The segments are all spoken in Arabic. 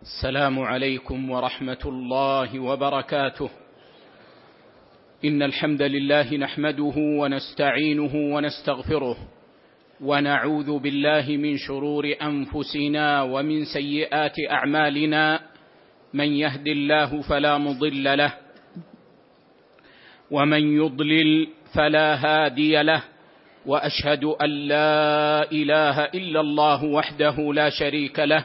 السلام عليكم ورحمة الله وبركاته. إن الحمد لله نحمده ونستعينه ونستغفره ونعوذ بالله من شرور أنفسنا ومن سيئات أعمالنا. من يهد الله فلا مضل له ومن يضلل فلا هادي له. وأشهد أن لا إله إلا الله وحده لا شريك له.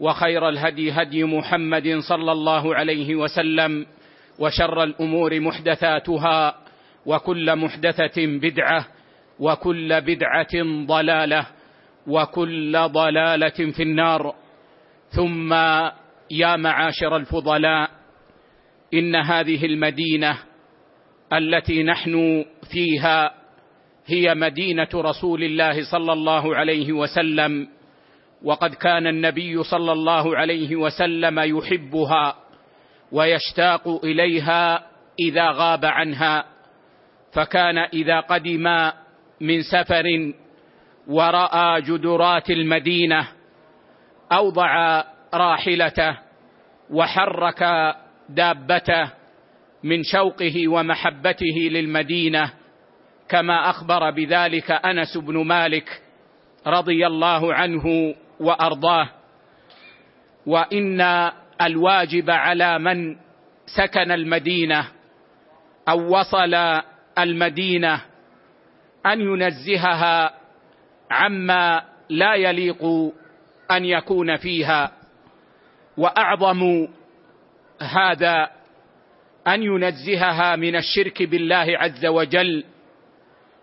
وخير الهدي هدي محمد صلى الله عليه وسلم وشر الأمور محدثاتها وكل محدثة بدعة وكل بدعة ضلالة وكل ضلالة في النار. ثم يا معاشر الفضلاء إن هذه المدينة التي نحن فيها هي مدينة رسول الله صلى الله عليه وسلم. وقد كان النبي صلى الله عليه وسلم يحبها ويشتاق إليها إذا غاب عنها فكان إذا قدم من سفر ورأى جدرات المدينة أوضع راحلته وحرك دابته من شوقه ومحبته للمدينة كما أخبر بذلك أنس بن مالك رضي الله عنه وأرضاه. وإن الواجب على من سكن المدينة أو وصل المدينة أن ينزهها عما لا يليق أن يكون فيها. وأعظم هذا أن ينزهها من الشرك بالله عز وجل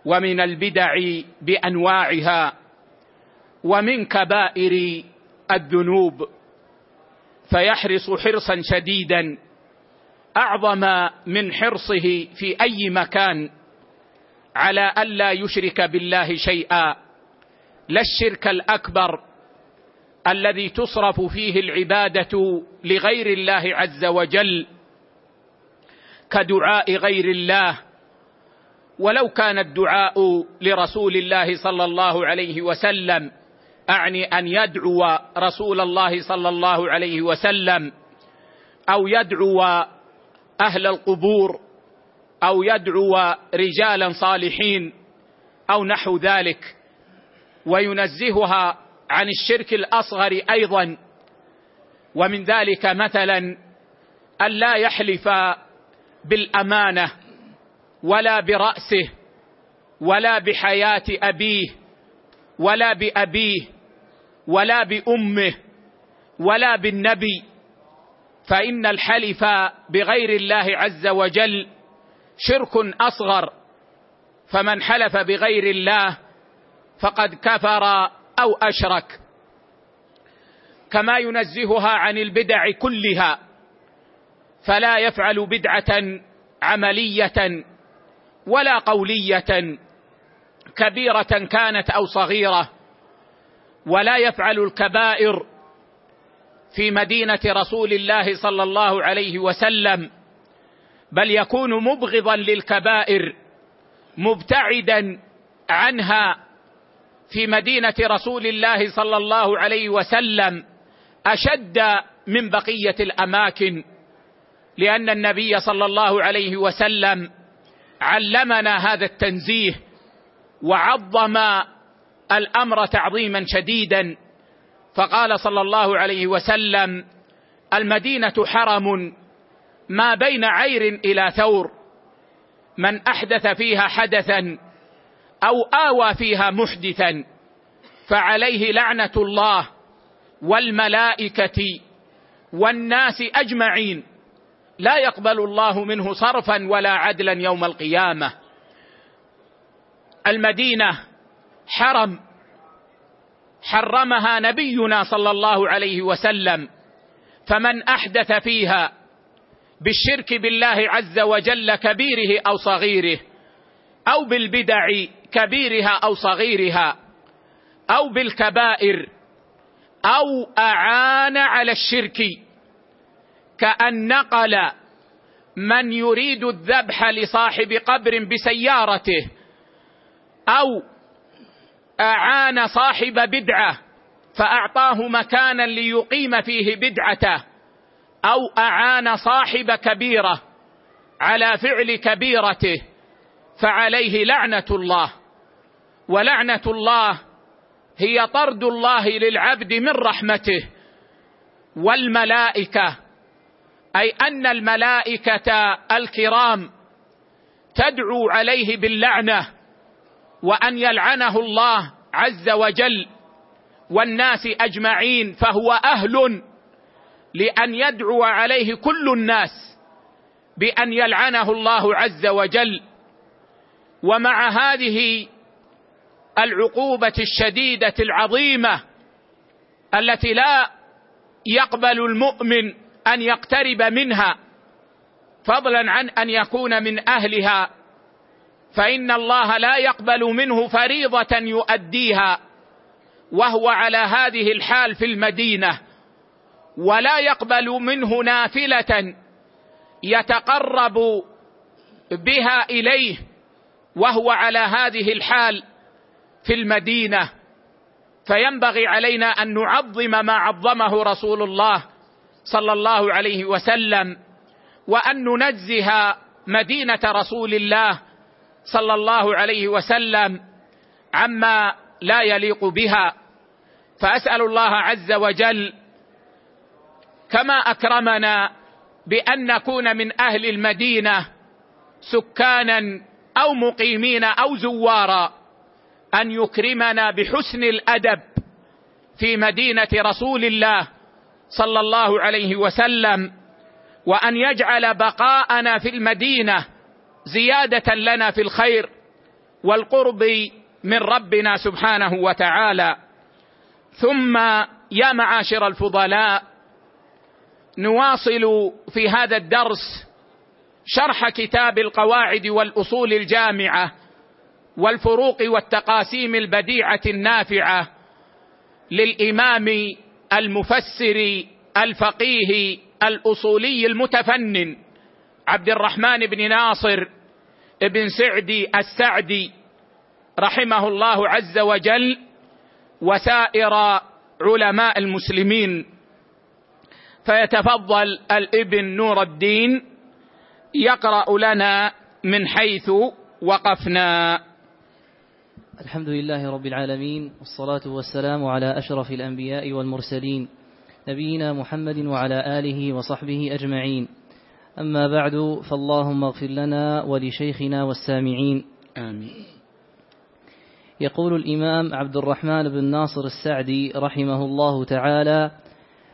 ومن البدع بأنواعها. ومن كبائر الذنوب فيحرص حرصا شديدا أعظم من حرصه في أي مكان على الا يشرك بالله شيئا لا الشرك الأكبر الذي تصرف فيه العبادة لغير الله عز وجل كدعاء غير الله. ولو كان الدعاء لرسول الله صلى الله عليه وسلم أعني أن يدعو رسول الله صلى الله عليه وسلم أو يدعو أهل القبور أو يدعو رجالا صالحين أو نحو ذلك. وينزهها عن الشرك الأصغر أيضا. ومن ذلك مثلا أن لا يحلف بالأمانة ولا برأسه ولا بحياة أبيه ولا بأبيه. ولا بأمه ولا بالنبي فإن الحلف بغير الله عز وجل شرك أصغر فمن حلف بغير الله فقد كفر أو أشرك. كما ينزهها عن البدع كلها فلا يفعل بدعة عملية ولا قولية كبيرة كانت أو صغيرة. ولا يفعل الكبائر في مدينة رسول الله صلى الله عليه وسلم بل يكون مبغضا للكبائر مبتعدا عنها في مدينة رسول الله صلى الله عليه وسلم أشد من بقية الأماكن لأن النبي صلى الله عليه وسلم علمنا هذا التنزيه وعظم الأمر تعظيما شديدا. فقال صلى الله عليه وسلم المدينة حرم ما بين عير إلى ثور. من أحدث فيها حدثا أو آوى فيها محدثا فعليه لعنة الله والملائكة والناس أجمعين. لا يقبل الله منه صرفا ولا عدلا يوم القيامة. المدينة حرم. حرمها نبينا صلى الله عليه وسلم. فمن أحدث فيها بالشرك بالله عز وجل كبيره أو صغيره أو بالبدع كبيرها أو صغيرها أو بالكبائر أو أعان على الشرك كأن نقل من يريد الذبح لصاحب قبر بسيارته أو أعان صاحب بدعة فأعطاه مكانا ليقيم فيه بدعته أو أعان صاحب كبيرة على فعل كبيرته فعليه لعنة الله. ولعنة الله هي طرد الله للعبد من رحمته والملائكة أي أن الملائكة الكرام تدعو عليه باللعنة وأن يلعنه الله عز وجل والناس أجمعين فهو أهل لأن يدعو عليه كل الناس بأن يلعنه الله عز وجل. ومع هذه العقوبة الشديدة العظيمة التي لا يقبل المؤمن أن يقترب منها فضلا عن أن يكون من أهلها فإن الله لا يقبل منه فريضة يؤديها وهو على هذه الحال في المدينة ولا يقبل منه نافلة يتقرب بها إليه وهو على هذه الحال في المدينة. فينبغي علينا أن نعظم ما عظمه رسول الله صلى الله عليه وسلم وأن ننزه مدينة رسول الله صلى الله عليه وسلم عما لا يليق بها فأسأل الله عز وجل كما أكرمنا بأن نكون من أهل المدينة سكانا أو مقيمين أو زوارا أن يكرمنا بحسن الأدب في مدينة رسول الله صلى الله عليه وسلم وأن يجعل بقاءنا في المدينة زيادة لنا في الخير والقرب من ربنا سبحانه وتعالى. ثم يا معاشر الفضلاء نواصل في هذا الدرس شرح كتاب القواعد والأصول الجامعة والفروق والتقاسيم البديعة النافعة للإمام المفسر الفقيه الأصولي المتفنن عبد الرحمن بن ناصر بن سعدي السعدي رحمه الله عز وجل وسائر علماء المسلمين فيتفضل الابن نور الدين يقرأ لنا من حيث وقفنا. الحمد لله رب العالمين والصلاة والسلام على أشرف الأنبياء والمرسلين نبينا محمد وعلى آله وصحبه أجمعين. أما بعد فاللهم اغفر لنا ولشيخنا والسامعين. آمين. يقول الإمام عبد الرحمن بن ناصر السعدي رحمه الله تعالى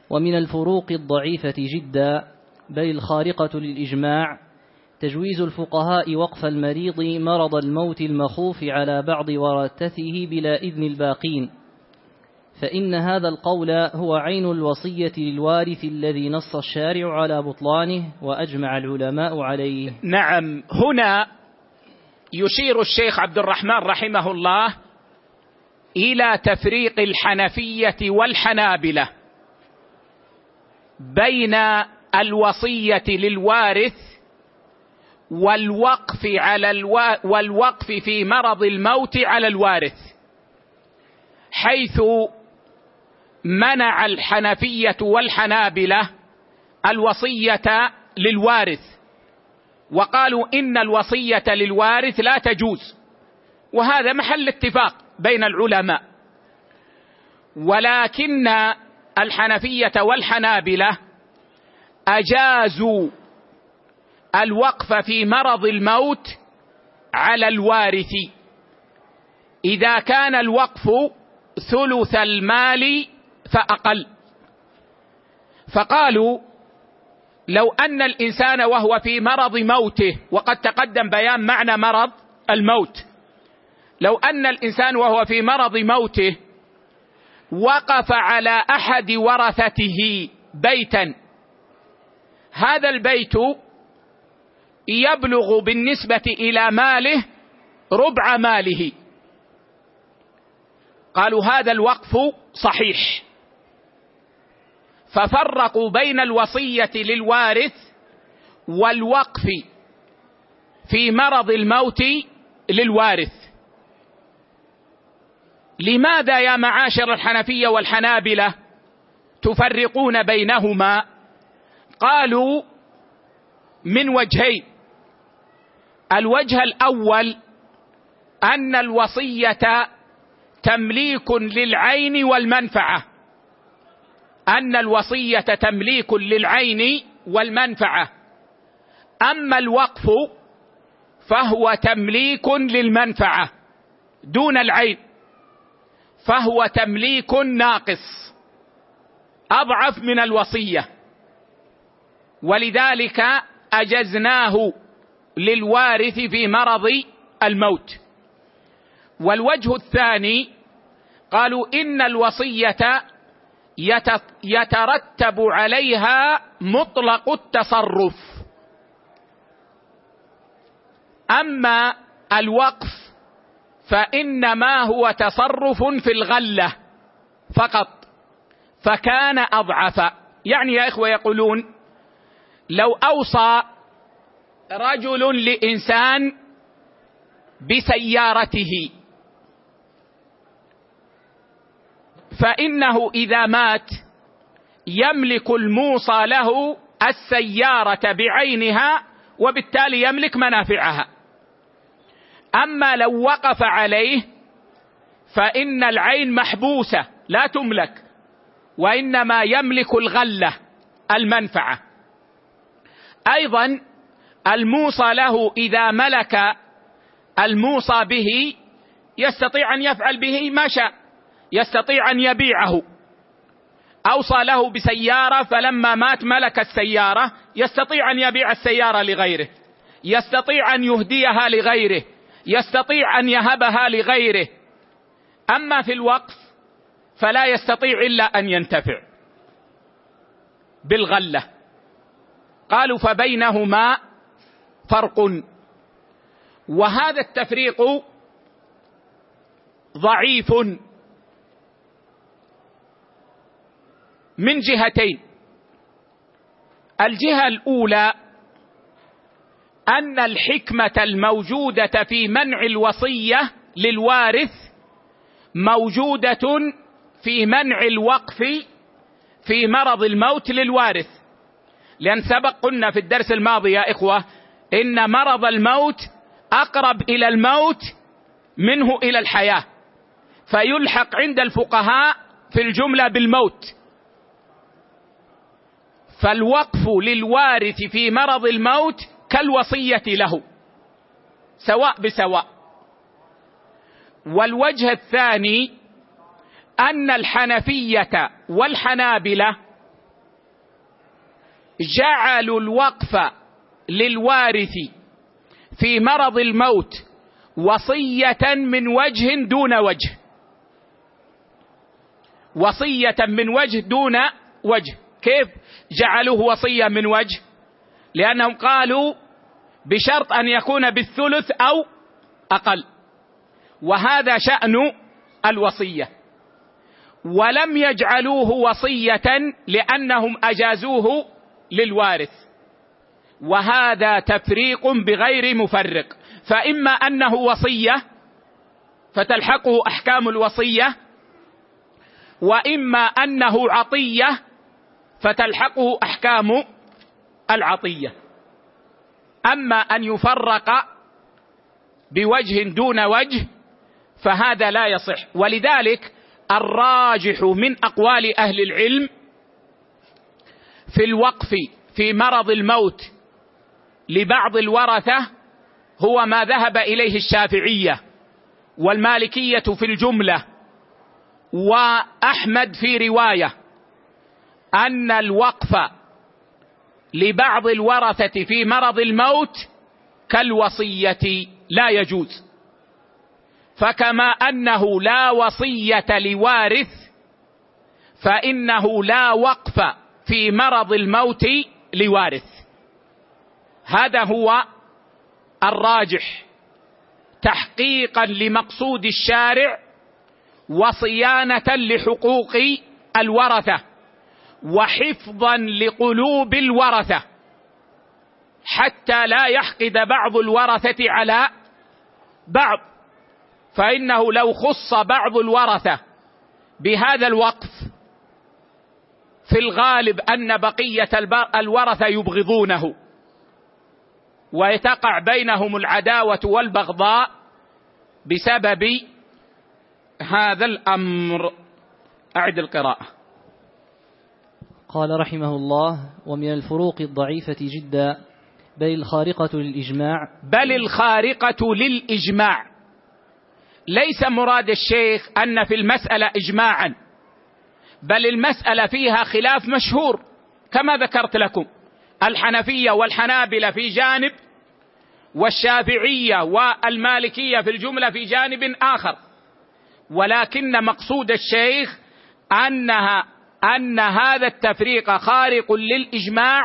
ومن الفروق الضعيفة جدا بل الخارقة للإجماع تجويز الفقهاء وقف المريض مرض الموت المخوف على بعض ورثته بلا إذن الباقين. فإن هذا القول هو عين الوصية للوارث الذي نص الشارع على بطلانه وأجمع العلماء عليه. نعم هنا يشير الشيخ عبد الرحمن رحمه الله إلى تفريق الحنفية والحنابلة بين الوصية للوارث والوقف على ألو... والوقف في مرض الموت على الوارث حيث منع الحنفية والحنابلة الوصية للوارث. وقالوا إن الوصية للوارث لا تجوز. وهذا محل اتفاق بين العلماء. ولكن الحنفية والحنابلة أجازوا الوقف في مرض الموت على الوارث. إذا كان الوقف ثلث المال فأقل. فقالوا لو أن الإنسان وهو في مرض موته وقد تقدم بيان معنى مرض الموت. لو أن الإنسان وهو في مرض موته وقف على أحد ورثته بيتا هذا البيت يبلغ بالنسبة إلى ماله ربع ماله. قالوا هذا الوقف صحيح. ففرقوا بين الوصية للوارث والوقف في مرض الموت للوارث. لماذا يا معاشر الحنفية والحنابلة تفرقون بينهما؟ قالوا من وجهين. الوجه الأول أن الوصية تمليك للعين والمنفعة. أن الوصية تمليك للعين والمنفعة. أما الوقف فهو تمليك للمنفعة دون العين فهو تمليك ناقص أضعف من الوصية. ولذلك أجزناه للوارث في مرض الموت. والوجه الثاني قالوا إن الوصية يترتب عليها مطلق التصرف. أما الوقف فإنما هو تصرف في الغلة فقط فكان أضعف. يعني يا إخوة يقولون لو أوصى رجل لإنسان بسيارته فإنه إذا مات يملك الموصى له السيارة بعينها وبالتالي يملك منافعها. أما لو وقف عليه فإن العين محبوسة لا تملك وإنما يملك الغلة المنفعة. أيضا الموصى له إذا ملك الموصى به يستطيع أن يفعل به ما شاء. يستطيع أن يبيعه. أوصى له بسيارة فلما مات ملك السيارة. يستطيع أن يبيع السيارة لغيره. يستطيع أن يهديها لغيره. يستطيع أن يهبها لغيره. أما في الوقف فلا يستطيع إلا أن ينتفع. بالغلة. قالوا فبينهما فرق. وهذا التفريق ضعيف. من جهتين. الجهة الأولى أن الحكمة الموجودة في منع الوصية للوارث موجودة في منع الوقف في مرض الموت للوارث. لأن سبق قلنا في الدرس الماضي يا إخوة إن مرض الموت أقرب إلى الموت منه إلى الحياة. فيلحق عند الفقهاء في الجملة بالموت. فالوقف للوارث في مرض الموت كالوصية له سواء بسواء. والوجه الثاني أن الحنفية والحنابلة جعلوا الوقف للوارث في مرض الموت وصية من وجه دون وجه. وصية من وجه دون وجه. كيف جعلوه وصية من وجه؟ لأنهم قالوا بشرط أن يكون بالثلث أو أقل. وهذا شأن الوصية. ولم يجعلوه وصية لأنهم أجازوه للوارث. وهذا تفريق بغير مفرق. فإما أنه وصية فتلحقه أحكام الوصية وإما أنه عطية فتلحقه أحكام العطية. أما أن يفرق بوجه دون وجه فهذا لا يصح. ولذلك الراجح من أقوال أهل العلم في الوقف في مرض الموت لبعض الورثة هو ما ذهب إليه الشافعية والمالكية في الجملة وأحمد في رواية أن الوقف لبعض الورثة في مرض الموت كالوصية لا يجوز. فكما أنه لا وصية لوارث فإنه لا وقف في مرض الموت لوارث. هذا هو الراجح تحقيقا لمقصود الشارع وصيانة لحقوق الورثة. وحفظا لقلوب الورثة. حتى لا يحقد بعض الورثة على بعض. فإنه لو خص بعض الورثة بهذا الوقف في الغالب أن بقية الورثة يبغضونه. ويتقع بينهم العداوة والبغضاء بسبب هذا الأمر. أعد القراءة. قال رحمه الله ومن الفروق الضعيفة جدا بل الخارقة للإجماع. بل الخارقة للإجماع. ليس مراد الشيخ أن في المسألة اجماعا بل المسألة فيها خلاف مشهور كما ذكرت لكم. الحنفية والحنابلة في جانب والشافعية والمالكية في الجملة في جانب آخر. ولكن مقصود الشيخ أنها أن هذا التفريق خارق للإجماع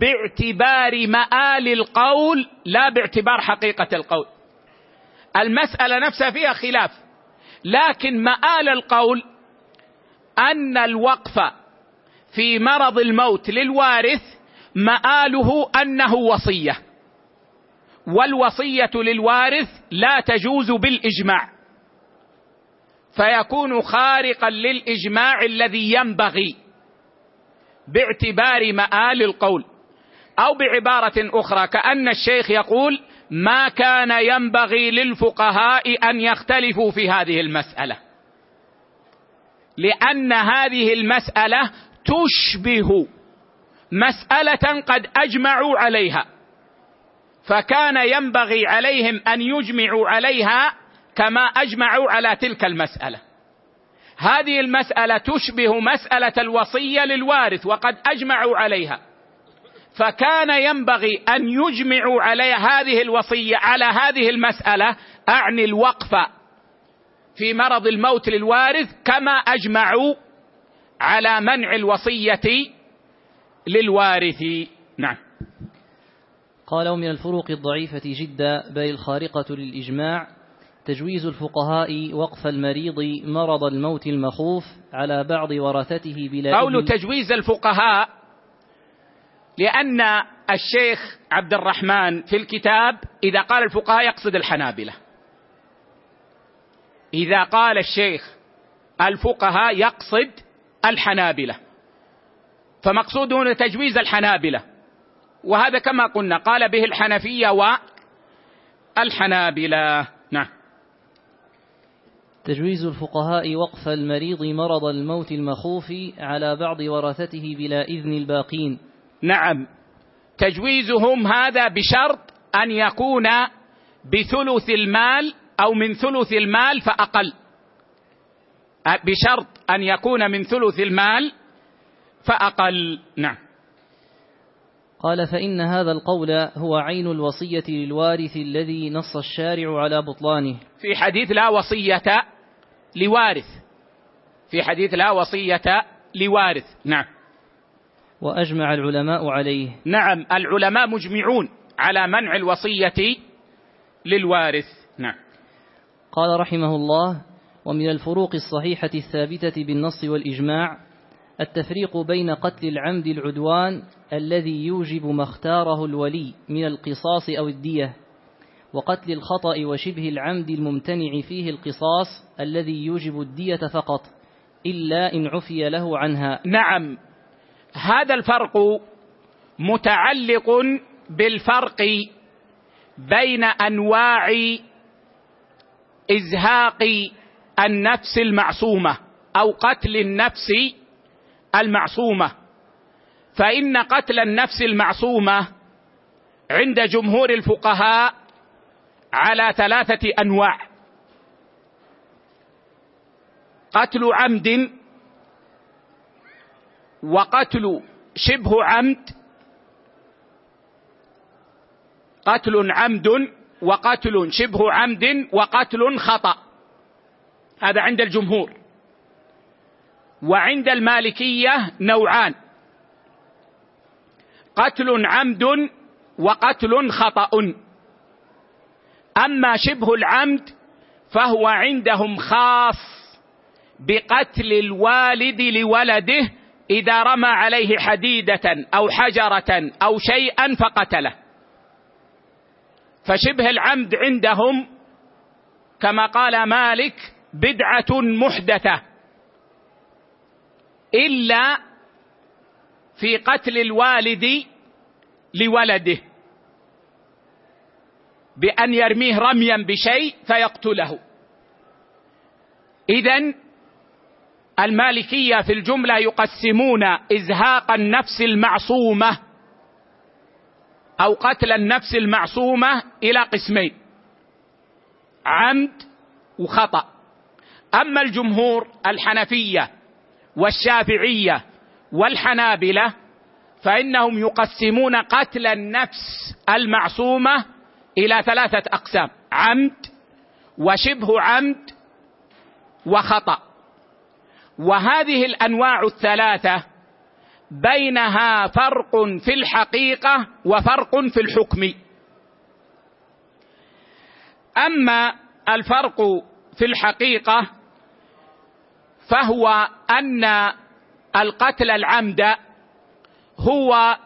باعتبار مآل القول لا باعتبار حقيقة القول. المسألة نفسها فيها خلاف. لكن مآل القول أن الوقف في مرض الموت للوارث مآله أنه وصية. والوصية للوارث لا تجوز بالإجماع. فيكون خارقا للإجماع الذي ينبغي باعتبار مآل القول أو بعبارة أخرى كأن الشيخ يقول ما كان ينبغي للفقهاء أن يختلفوا في هذه المسألة لأن هذه المسألة تشبه مسألة قد أجمعوا عليها فكان ينبغي عليهم أن يجمعوا عليها كما أجمعوا على تلك المسألة. هذه المسألة تشبه مسألة الوصية للوارث وقد أجمعوا عليها. فكان ينبغي أن يجمعوا على هذه الوصية على هذه المسألة أعني الوقف في مرض الموت للوارث كما أجمعوا على منع الوصية للوارث. نعم. قال ومن الفروق الضعيفة جدا بل الخارقة للإجماع تجويز الفقهاء وقف المريض مرض الموت المخوف على بعض ورثته بلا قول تجويز الفقهاء لأن الشيخ عبد الرحمن في الكتاب إذا قال الفقهاء يقصد الحنابلة. إذا قال الشيخ الفقهاء يقصد الحنابلة. فمقصوده هنا تجويز الحنابلة. وهذا كما قلنا قال به الحنفية والحنابلة نعم. تجويز الفقهاء وقف المريض مرض الموت المخوف على بعض ورثته بلا إذن الباقين. نعم. تجويزهم هذا بشرط أن يكون بثلث المال أو من ثلث المال فأقل. بشرط أن يكون من ثلث المال فأقل. نعم. قال فإن هذا القول هو عين الوصية للوارث الذي نص الشارع على بطلانه. في حديث لا وصية لوارث. في حديث لا وصية لوارث. نعم. وأجمع العلماء عليه. نعم العلماء مجمعون على منع الوصية للوارث. نعم. قال رحمه الله ومن الفروق الصحيحة الثابتة بالنص والإجماع التفريق بين قتل العمد العدوان الذي يوجب ما اختاره الولي من القصاص أو الدية وقتل الخطأ وشبه العمد الممتنع فيه القصاص الذي يوجب الدية فقط إلا إن عفي له عنها. نعم هذا الفرق متعلق بالفرق بين أنواع إزهاق النفس المعصومة أو قتل النفس المعصومة. فإن قتل النفس المعصومة عند جمهور الفقهاء على ثلاثة أنواع. قتل عمد وقتل شبه عمد قتل عمد وقتل شبه عمد وقتل خطأ. هذا عند الجمهور. وعند المالكية نوعان. قتل عمد وقتل خطأ. أما شبه العمد فهو عندهم خاص بقتل الوالد لولده إذا رمى عليه حديدة أو حجرة أو شيئا فقتله. فشبه العمد عندهم كما قال مالك بدعة محدثة. إلا في قتل الوالد لولده. بأن يرميه رميا بشيء فيقتله. اذا المالكية في الجملة يقسمون إزهاق النفس المعصومة أو قتل النفس المعصومة إلى قسمين عمد وخطأ. أما الجمهور الحنفية والشافعية والحنابلة فإنهم يقسمون قتل النفس المعصومة إلى ثلاثة أقسام عمد وشبه عمد وخطأ. وهذه الأنواع الثلاثة بينها فرق في الحقيقة وفرق في الحكم. أما الفرق في الحقيقة فهو أن القتل العمد هو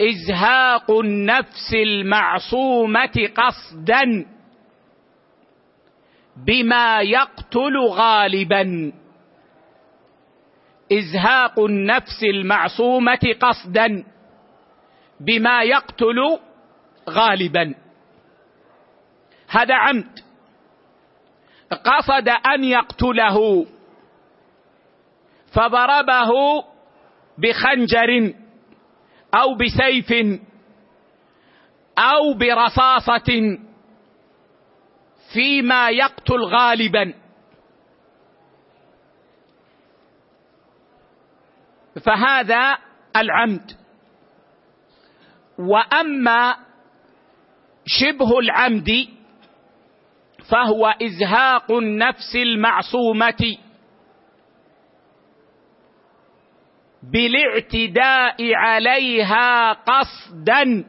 إزهاق النفس المعصومة قصدا بما يقتل غالبا. إزهاق النفس المعصومة قصدا بما يقتل غالبا. هذا عمد. قصد أن يقتله. فضربه بخنجر أو بسيف أو برصاصة فيما يقتل غالبا. فهذا العمد. وأما شبه العمد فهو إزهاق النفس المعصومة. بالاعتداء عليها قصدا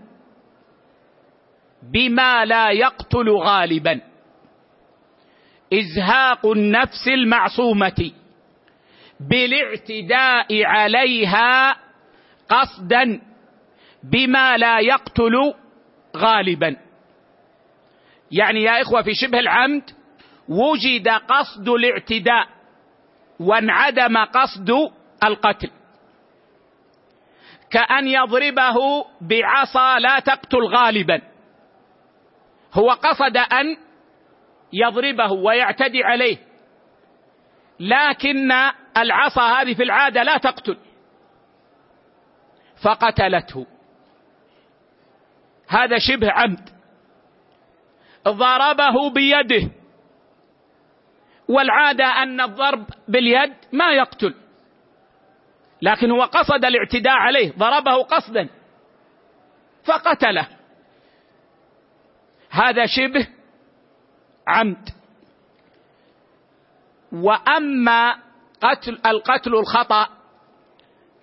بما لا يقتل غالبا. إزهاق النفس المعصومة بالاعتداء عليها قصدا بما لا يقتل غالبا. يعني يا إخوة في شبه العمد وجد قصد الاعتداء وانعدم قصد القتل. كأن يضربه بعصا لا تقتل غالبا. هو قصد أن يضربه ويعتدي عليه. لكن العصا هذه في العادة لا تقتل. فقتلته. هذا شبه عمد. ضربه بيده. والعادة أن الضرب باليد ما يقتل. لكن هو قصد الاعتداء عليه ضربه قصدا فقتله. هذا شبه عمد. وأما قتل القتل الخطأ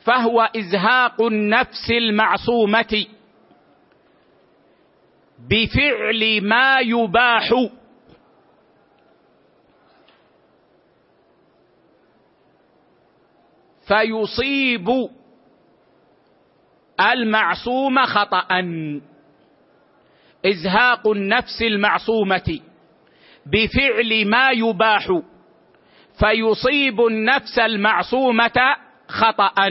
فهو إزهاق النفس المعصومة بفعل ما يباح. فيصيب المعصوم خطأ. إزهاق النفس المعصومة بفعل ما يباح فيصيب النفس المعصومة خطأ.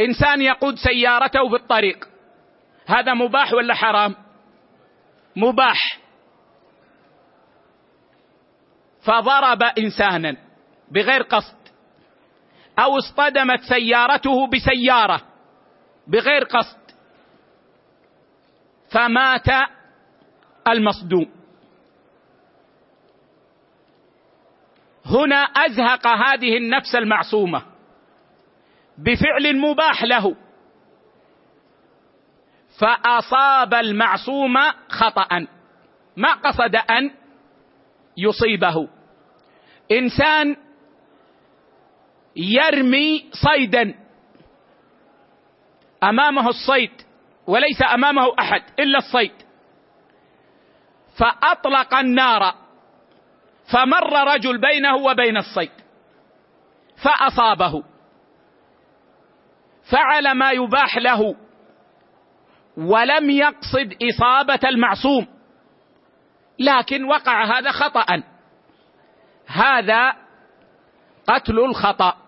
إنسان يقود سيارته في الطريق هذا مباح ولا حرام؟ مباح. فضرب إنسانا. بغير قصد. أو اصطدمت سيارته بسيارة بغير قصد. فمات المصدوم. هنا أزهق هذه النفس المعصومة بفعل مباح له. فأصاب المعصوم خطأ. ما قصد أن يصيبه. إنسان يرمي صيدا أمامه الصيد وليس أمامه أحد إلا الصيد. فأطلق النار فمر رجل بينه وبين الصيد فأصابه. فعل ما يباح له ولم يقصد إصابة المعصوم. لكن وقع هذا خطا. هذا قتل الخطأ.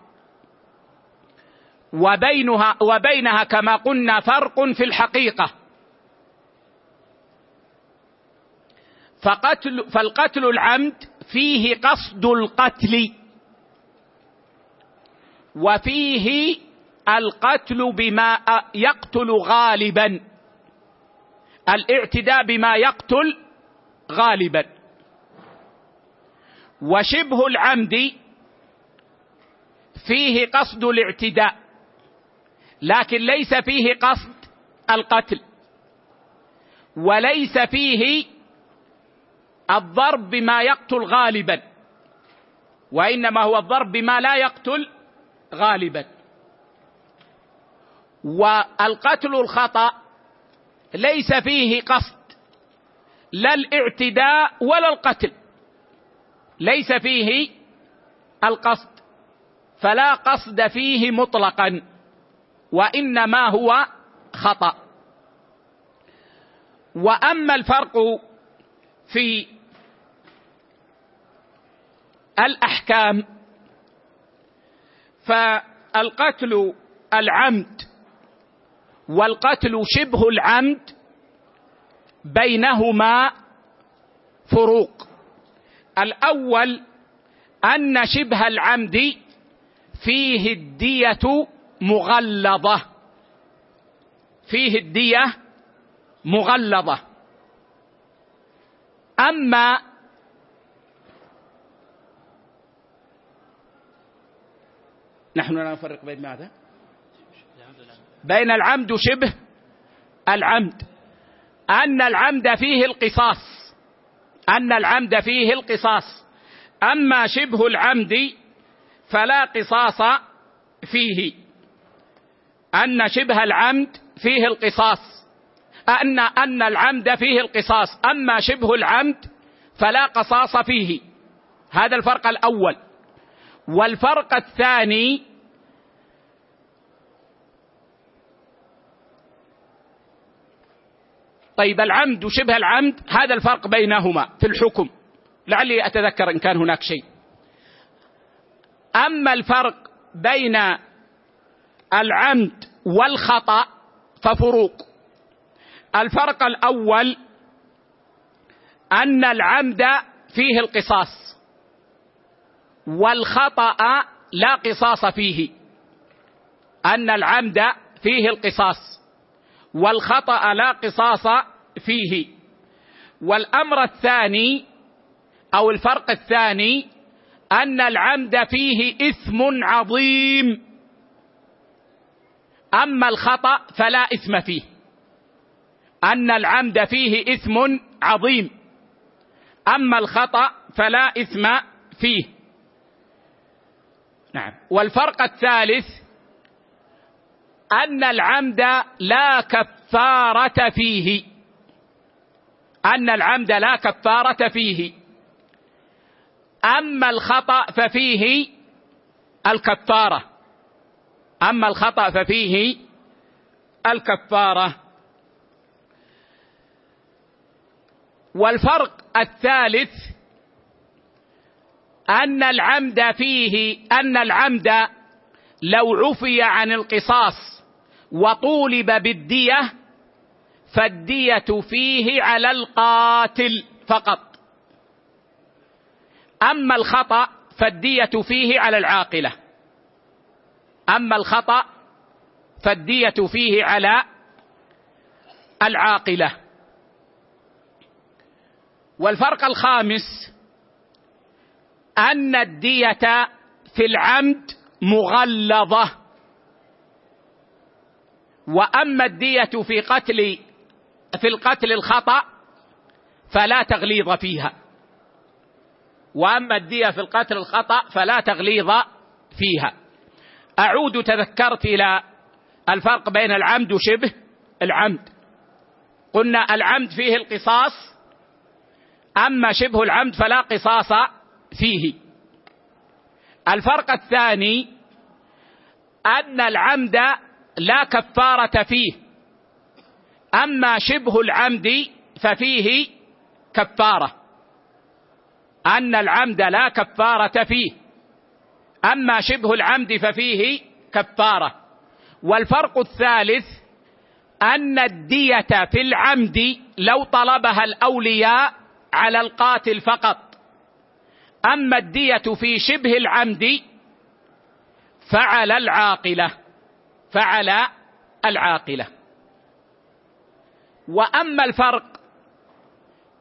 وبينها وبينها كما قلنا فرق في الحقيقة. فقتل فالقتل العمد فيه قصد القتل. وفيه القتل بما يقتل غالبا. الاعتداء بما يقتل غالبا. وشبه العمد فيه قصد الاعتداء. لكن ليس فيه قصد القتل. وليس فيه الضرب بما يقتل غالبا. وإنما هو الضرب بما لا يقتل غالبا. والقتل الخطأ ليس فيه قصد. لا الاعتداء ولا القتل. ليس فيه القصد. فلا قصد فيه مطلقا. وإنما هو خطأ. وأما الفرق في الأحكام فالقتل العمد والقتل شبه العمد بينهما فروق. الأول أن شبه العمد فيه الدية مغلظة. فيه الدية مغلظة. أما نحن لا نفرق بين ماذا؟ بين العمد وشبه العمد. أن العمد فيه القصاص. أن العمد فيه القصاص. أما شبه العمد فلا قصاص فيه. أن شبه العمد فيه القصاص. ان أن العمد فيه القصاص. أما شبه العمد فلا قصاص فيه. هذا الفرق الأول. والفرق الثاني طيب العمد وشبه العمد هذا الفرق بينهما في الحكم. لعلي أتذكر إن كان هناك شيء. أما الفرق بين العمد والخطأ ففروق. الفرق الأول أن العمد فيه القصاص والخطأ لا قصاص فيه. أن العمد فيه القصاص والخطأ لا قصاص فيه. والأمر الثاني أو الفرق الثاني أن العمد فيه إثم عظيم. أما الخطأ فلا إثم فيه. أن العمد فيه إثم عظيم. أما الخطأ فلا إثم فيه. نعم. والفرق الثالث أن العمد لا كفارة فيه. أن العمد لا كفارة فيه. أما الخطأ ففيه الكفارة. أما الخطأ ففيه الكفارة. والفرق الثالث أن العمد فيه أن العمد لو عفي عن القصاص وطولب بالدية فالدية فيه على القاتل فقط. أما الخطأ فالدية فيه على العاقلة. أما الخطأ فالدية فيه على العاقلة. والفرق الخامس أن الدية في العمد مغلظة. وأما الدية في قتل في القتل الخطأ فلا تغليظ فيها. وأما الدية في القتل الخطأ فلا تغليظ فيها. أعود تذكرت إلى الفرق بين العمد وشبه العمد. قلنا العمد فيه القصاص أما شبه العمد فلا قصاص فيه. الفرق الثاني أن العمد لا كفارة فيه أما شبه العمد ففيه كفارة. أن العمد لا كفارة فيه. أما شبه العمد ففيه كفارة. والفرق الثالث أن الدية في العمد لو طلبها الأولياء على القاتل فقط. أما الدية في شبه العمد فعلى العاقلة فعلى العاقلة. وأما الفرق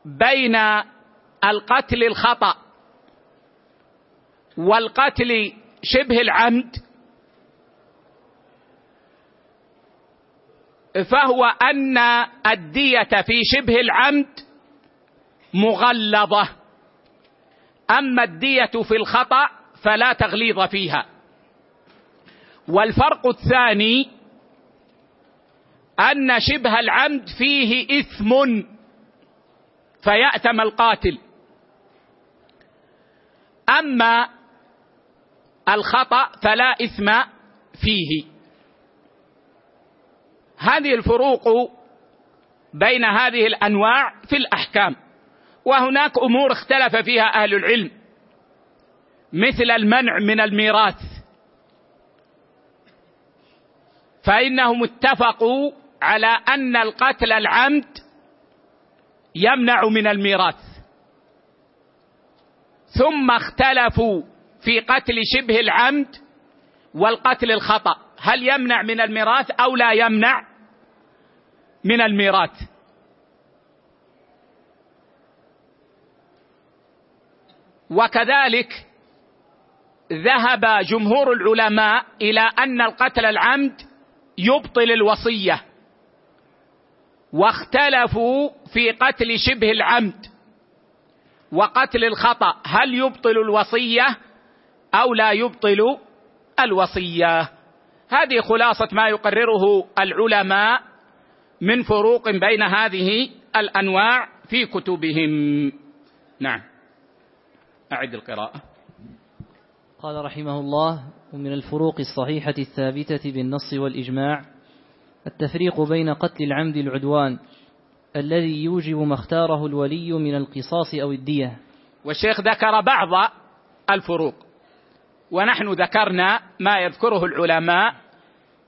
بين القتل الخطأ والقتل شبه العمد فهو أن الدية في شبه العمد مغلظة أما الدية في الخطأ فلا تغليظ فيها. والفرق الثاني أن شبه العمد فيه إثم فياثم القاتل. أما الخطأ فلا إثم فيه. هذه الفروق بين هذه الأنواع في الأحكام وهناك أمور اختلف فيها أهل العلم مثل المنع من الميراث. فإنهم اتفقوا على أن القتل العمد يمنع من الميراث. ثم اختلفوا في قتل شبه العمد والقتل الخطأ. هل يمنع من الميراث أو لا يمنع من الميراث؟ وكذلك ذهب جمهور العلماء إلى أن القتل العمد يبطل الوصية واختلفوا في قتل شبه العمد وقتل الخطأ. هل يبطل الوصية؟ أو لا يبطل الوصية. هذه خلاصة ما يقرره العلماء من فروق بين هذه الأنواع في كتبهم. نعم. أعد القراءة. قال رحمه الله ومن الفروق الصحيحة الثابتة بالنص والإجماع التفريق بين قتل العمد العدوان الذي يوجب ما اختاره الولي من القصاص أو الدية. والشيخ ذكر بعض الفروق. ونحن ذكرنا ما يذكره العلماء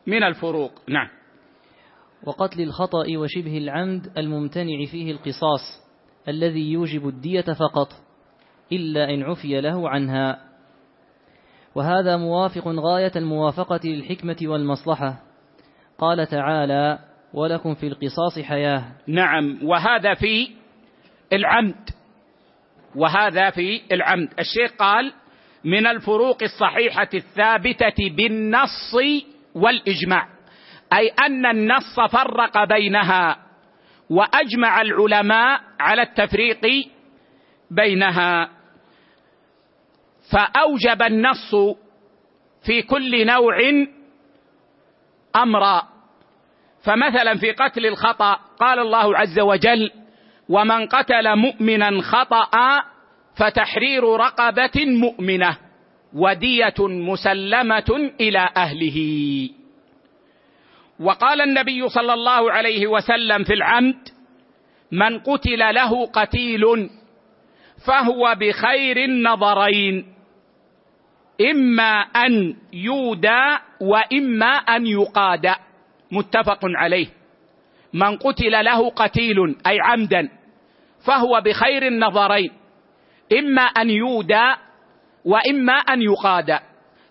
من الفروق. نعم. وقتل الخطأ وشبه العمد الممتنع فيه القصاص الذي يوجب الدية فقط إلا إن عفي له عنها. وهذا موافق غاية الموافقة للحكمة والمصلحة. قال تعالى ولكم في القصاص حياة. نعم. وهذا في العمد. وهذا في العمد. الشيخ قال من الفروق الصحيحة الثابتة بالنص والإجماع أي أن النص فرق بينها وأجمع العلماء على التفريق بينها. فأوجب النص في كل نوع أمرا. فمثلا في قتل الخطأ قال الله عز وجل ومن قتل مؤمنا خطأ فتحرير رقبة مؤمنة ودية مسلمة إلى أهله. وقال النبي صلى الله عليه وسلم في العمد من قتل له قتيل فهو بخير النظرين إما أن يودى وإما أن يقاد متفق عليه. من قتل له قتيل أي عمدا فهو بخير النظرين. إما أن يودى وإما أن يقاد.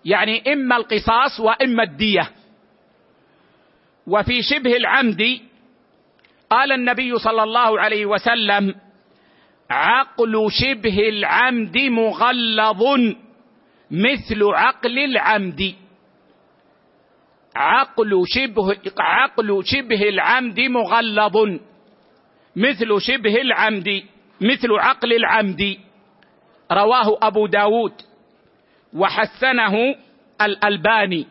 يعني إما القصاص وإما الدية. وفي شبه العمد قال النبي صلى الله عليه وسلم عقل شبه العمد مغلظ مثل عقل العمد. عقل شبه عقل شبه العمد مغلظ مثل شبه العمد مثل عقل العمد. رواه أبو داود وحسنه الألباني.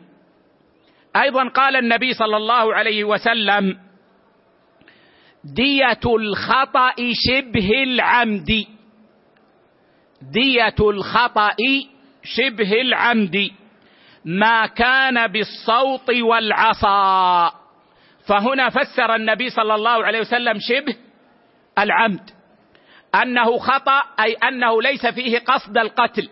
أيضا قال النبي صلى الله عليه وسلم دية الخطأ شبه العمد. دية الخطأ شبه العمد. ما كان بالصوت والعصا. فهنا فسر النبي صلى الله عليه وسلم شبه العمد. أنه خطأ أي أنه ليس فيه قصد القتل.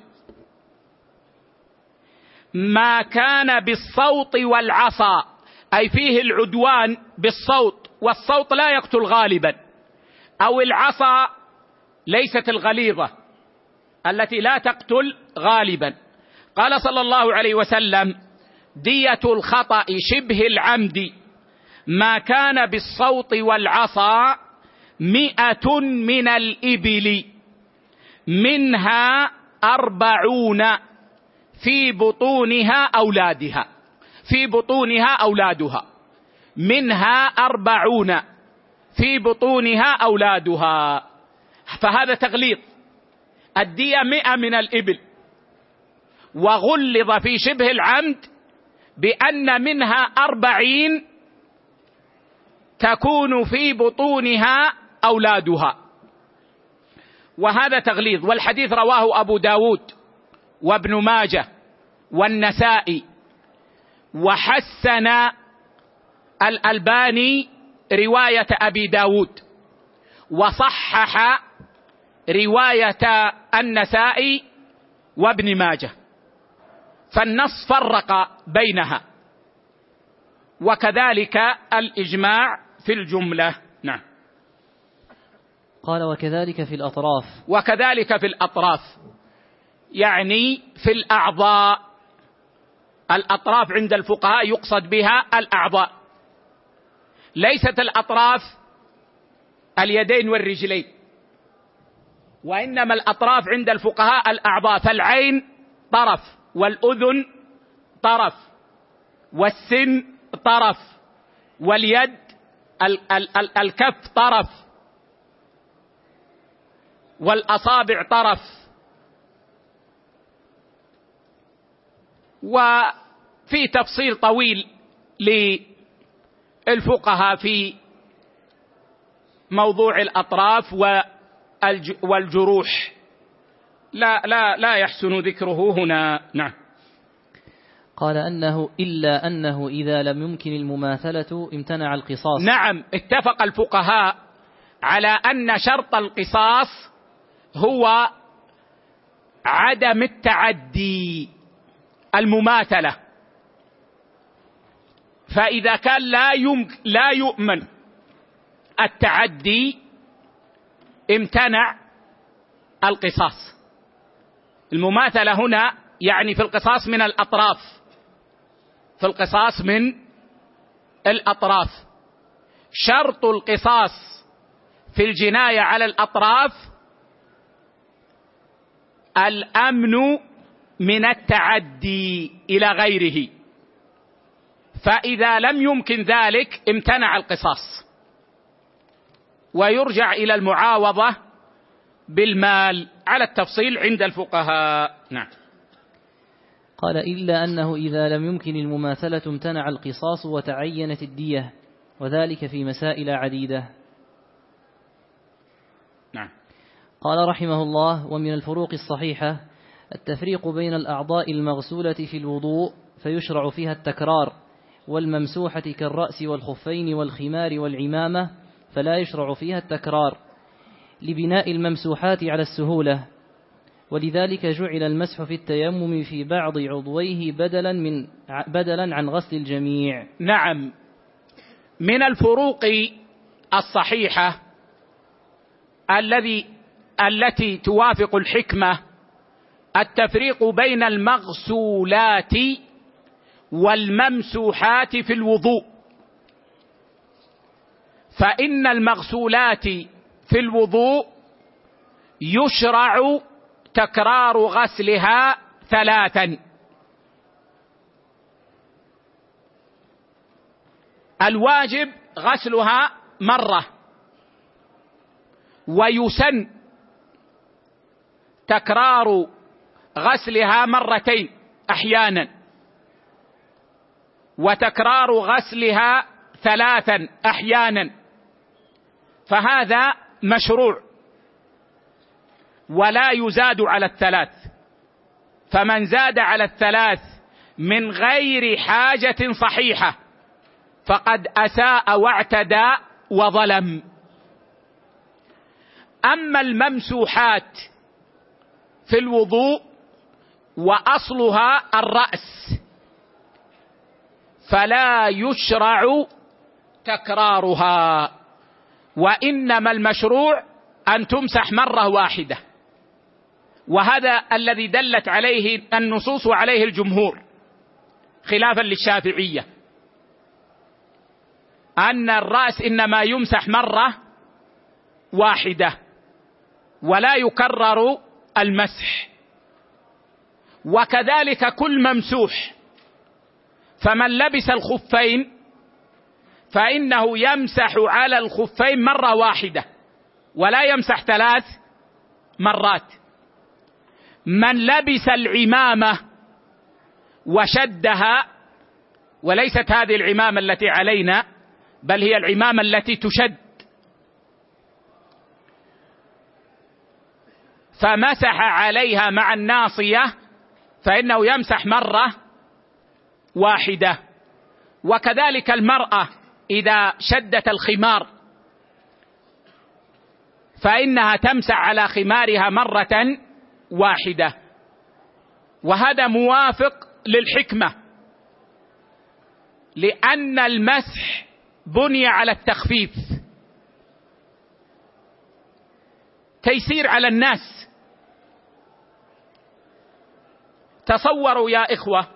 ما كان بالصوت والعصا أي فيه العدوان بالصوت والصوت لا يقتل غالبا. أو العصا ليست الغليظة التي لا تقتل غالبا. قال صلى الله عليه وسلم دية الخطأ شبه العمد. ما كان بالصوت والعصا مئة من الإبل منها أربعون في بطونها أولادها في بطونها أولادها منها أربعون في بطونها أولادها. فهذا تغليظ. الدية مئة من الإبل. وغلظ في شبه العمد بأن منها أربعين تكون في بطونها أولادها. وهذا تغليظ. والحديث رواه أبو داود وابن ماجه والنسائي. وحسن الألباني رواية أبي داود. وصحح رواية النسائي وابن ماجه. فالنص فرق بينها. وكذلك الإجماع في الجملة. نعم. قال وكذلك في الأطراف. وكذلك في الأطراف. يعني في الأعضاء. الأطراف عند الفقهاء يقصد بها الأعضاء. ليست الأطراف اليدين والرجلين. وإنما الأطراف عند الفقهاء الأعضاء. فالعين طرف والأذن طرف والسن طرف واليد الكف طرف. والأصابع طرف. وفي تفصيل طويل للفقهاء في موضوع الأطراف والجروح. لا لا لا يحسن ذكره هنا. نعم. قال أنه إلا أنه إذا لم يمكن المماثلة امتنع القصاص. نعم اتفق الفقهاء على أن شرط القصاص هو عدم التعدي المماثلة. فإذا كان لا يمكن لا يؤمن التعدي امتنع القصاص. المماثلة هنا يعني في القصاص من الأطراف. في القصاص من الأطراف. شرط القصاص في الجناية على الأطراف الأمن من التعدي إلى غيره. فإذا لم يمكن ذلك امتنع القصاص. ويرجع إلى المعاوضة بالمال على التفصيل عند الفقهاء. نعم. قال إلا أنه إذا لم يمكن المماثلة امتنع القصاص وتعينت الدية وذلك في مسائل عديدة نعم قال رحمه الله ومن الفروق الصحيحة التفريق بين الأعضاء المغسولة في الوضوء فيشرع فيها التكرار والممسوحة كالرأس والخفين والخمار والعمامة فلا يشرع فيها التكرار لبناء الممسوحات على السهولة ولذلك جعل المسح في التيمم في بعض عضويه بدلا من بدلا عن غسل الجميع. نعم. من الفروق الصحيحة الذي التي توافق الحكمة التفريق بين المغسولات والممسوحات في الوضوء. فإن المغسولات في الوضوء يشرع تكرار غسلها ثلاثا الواجب غسلها مرة ويسن تكرار غسلها مرتين أحيانا. وتكرار غسلها ثلاثا أحيانا. فهذا مشروع. ولا يزاد على الثلاث. فمن زاد على الثلاث من غير حاجة صحيحة فقد أساء واعتدى وظلم. أما الممسوحات في الوضوء وأصلها الرأس. فلا يشرع تكرارها. وإنما المشروع أن تمسح مرة واحدة. وهذا الذي دلت عليه النصوص وعليه الجمهور خلافا للشافعية. أن الرأس إنما يمسح مرة واحدة ولا يكرر المسح. وكذلك كل ممسوح. فمن لبس الخفين فإنه يمسح على الخفين مرة واحدة ولا يمسح ثلاث مرات. من لبس العمامة وشدها وليست هذه العمامة التي علينا بل هي العمامة التي تشد. فمسح عليها مع الناصية فإنه يمسح مرة واحدة. وكذلك المرأة إذا شدت الخمار فإنها تمسح على خمارها مرة واحدة. وهذا موافق للحكمة لأن المسح بني على التخفيف. تيسير على الناس. تصوروا يا إخوة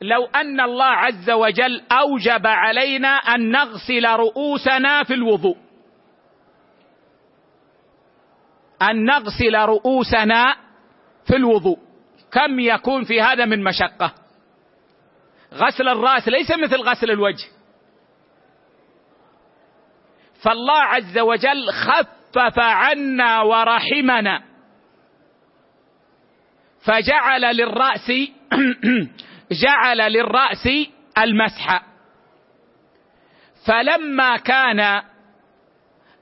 لو أن الله عز وجل أوجب علينا أن نغسل رؤوسنا في الوضوء. أن نغسل رؤوسنا في الوضوء. كم يكون في هذا من مشقة؟ غسل الرأس ليس مثل غسل الوجه. فالله عز وجل خفف عنا ورحمنا فجعل للرأس جعل للرأس المسح. فلما كان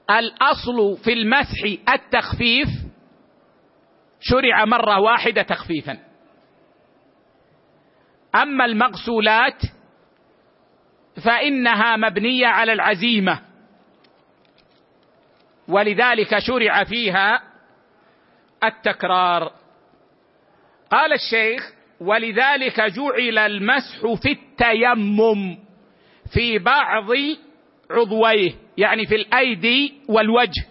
الأصل في المسح التخفيف شرع مرة واحدة تخفيفا. أما المغسولات فإنها مبنية على العزيمة. ولذلك شرع فيها التكرار. قال الشيخ ولذلك جعل المسح في التيمم في بعض عضويه يعني في الأيدي والوجه.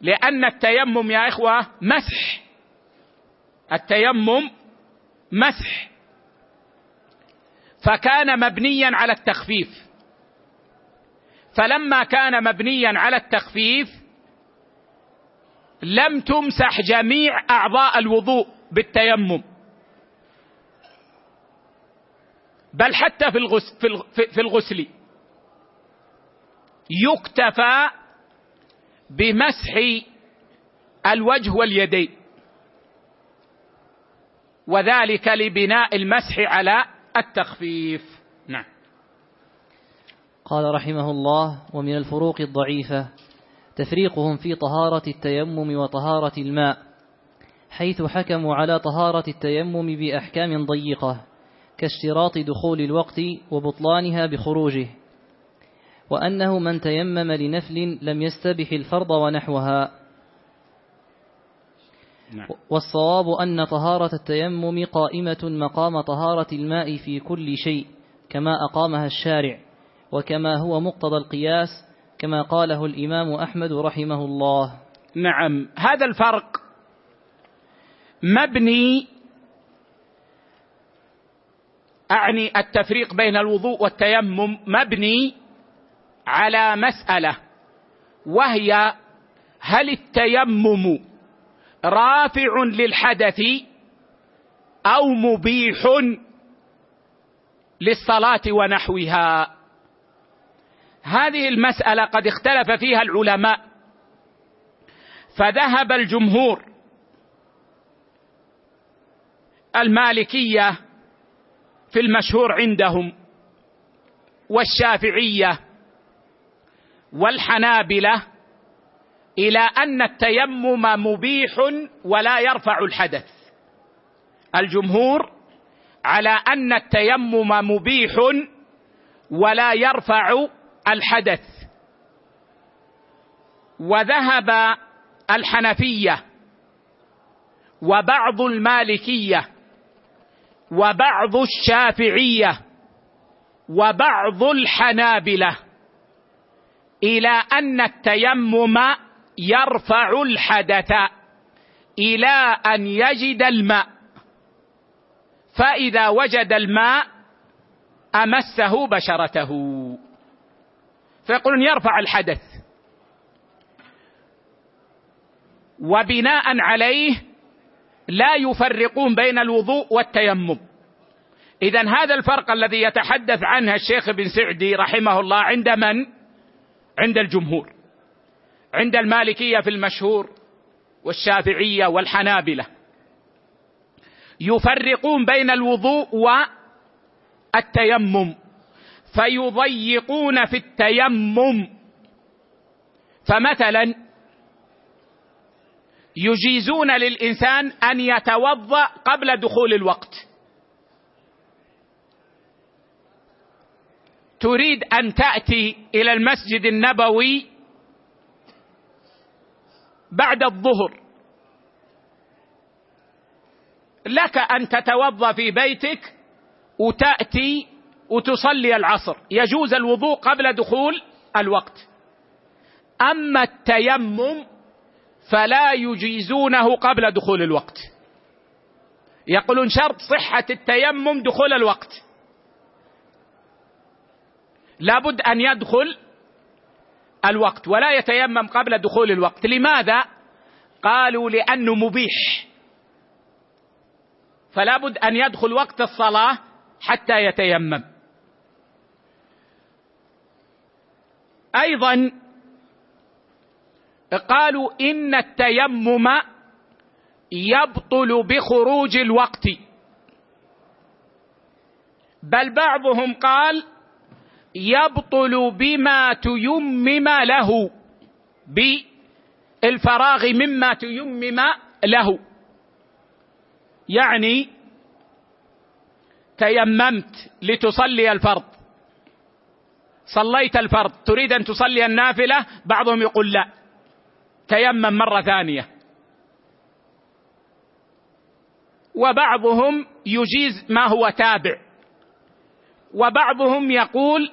لأن التيمم يا إخوة مسح. التيمم مسح. فكان مبنيا على التخفيف. فلما كان مبنيا على التخفيف لم تمسح جميع أعضاء الوضوء بالتيمم. بل حتى في الغسل, في الغسل. يكتفى بمسح الوجه واليدين. وذلك لبناء المسح على التخفيف. نعم. قال رحمه الله ومن الفروق الضعيفة تفريقهم في طهارة التيمم وطهارة الماء حيث حكموا على طهارة التيمم بأحكام ضيقة كاشتراط دخول الوقت وبطلانها بخروجه وأنه من تيمم لنفل لم يستبح الفرض ونحوها نعم. والصواب أن طهارة التيمم قائمة مقام طهارة الماء في كل شيء كما أقامها الشارع وكما هو مقتضى القياس كما قاله الإمام أحمد رحمه الله. نعم هذا الفرق مبني أعني التفريق بين الوضوء والتيمم مبني على مسألة وهي هل التيمم رافع للحدث أو مبيح للصلاة ونحوها؟ هذه المسألة قد اختلف فيها العلماء. فذهب الجمهور المالكية في المشهور عندهم والشافعية والحنابلة إلى أن التيمم مبيح ولا يرفع الحدث. الجمهور على أن التيمم مبيح ولا يرفع الحدث وذهب الحنفية وبعض المالكية وبعض الشافعية وبعض الحنابلة إلى أن التيمم يرفع الحدث إلى أن يجد الماء فإذا وجد الماء أمسه بشرته. فيقولون يرفع الحدث. وبناء عليه لا يفرقون بين الوضوء والتيمم. اذا هذا الفرق الذي يتحدث عنه الشيخ بن سعدي رحمه الله عند من؟ عند الجمهور. عند المالكية في المشهور والشافعية والحنابلة. يفرقون بين الوضوء والتيمم. فيضيقون في التيمم. فمثلا يجيزون للإنسان أن يتوضأ قبل دخول الوقت. تريد أن تأتي إلى المسجد النبوي بعد الظهر. لك أن تتوضأ في بيتك وتأتي وتصلي العصر. يجوز الوضوء قبل دخول الوقت. أما التيمم فلا يجيزونه قبل دخول الوقت. يقولون شرط صحة التيمم دخول الوقت. لابد أن يدخل الوقت ولا يتيمم قبل دخول الوقت. لماذا؟ قالوا لأنه مبيح. فلا بد أن يدخل وقت الصلاة حتى يتيمم. أيضا قالوا إن التيمم يبطل بخروج الوقت. بل بعضهم قال يبطل بما تيمم له بالفراغ مما تيمم له. يعني تيممت لتصلي الفرض. صليت الفرض. تريد أن تصلي النافلة؟ بعضهم يقول لا. تيمم مرة ثانية. وبعضهم يجيز ما هو تابع. وبعضهم يقول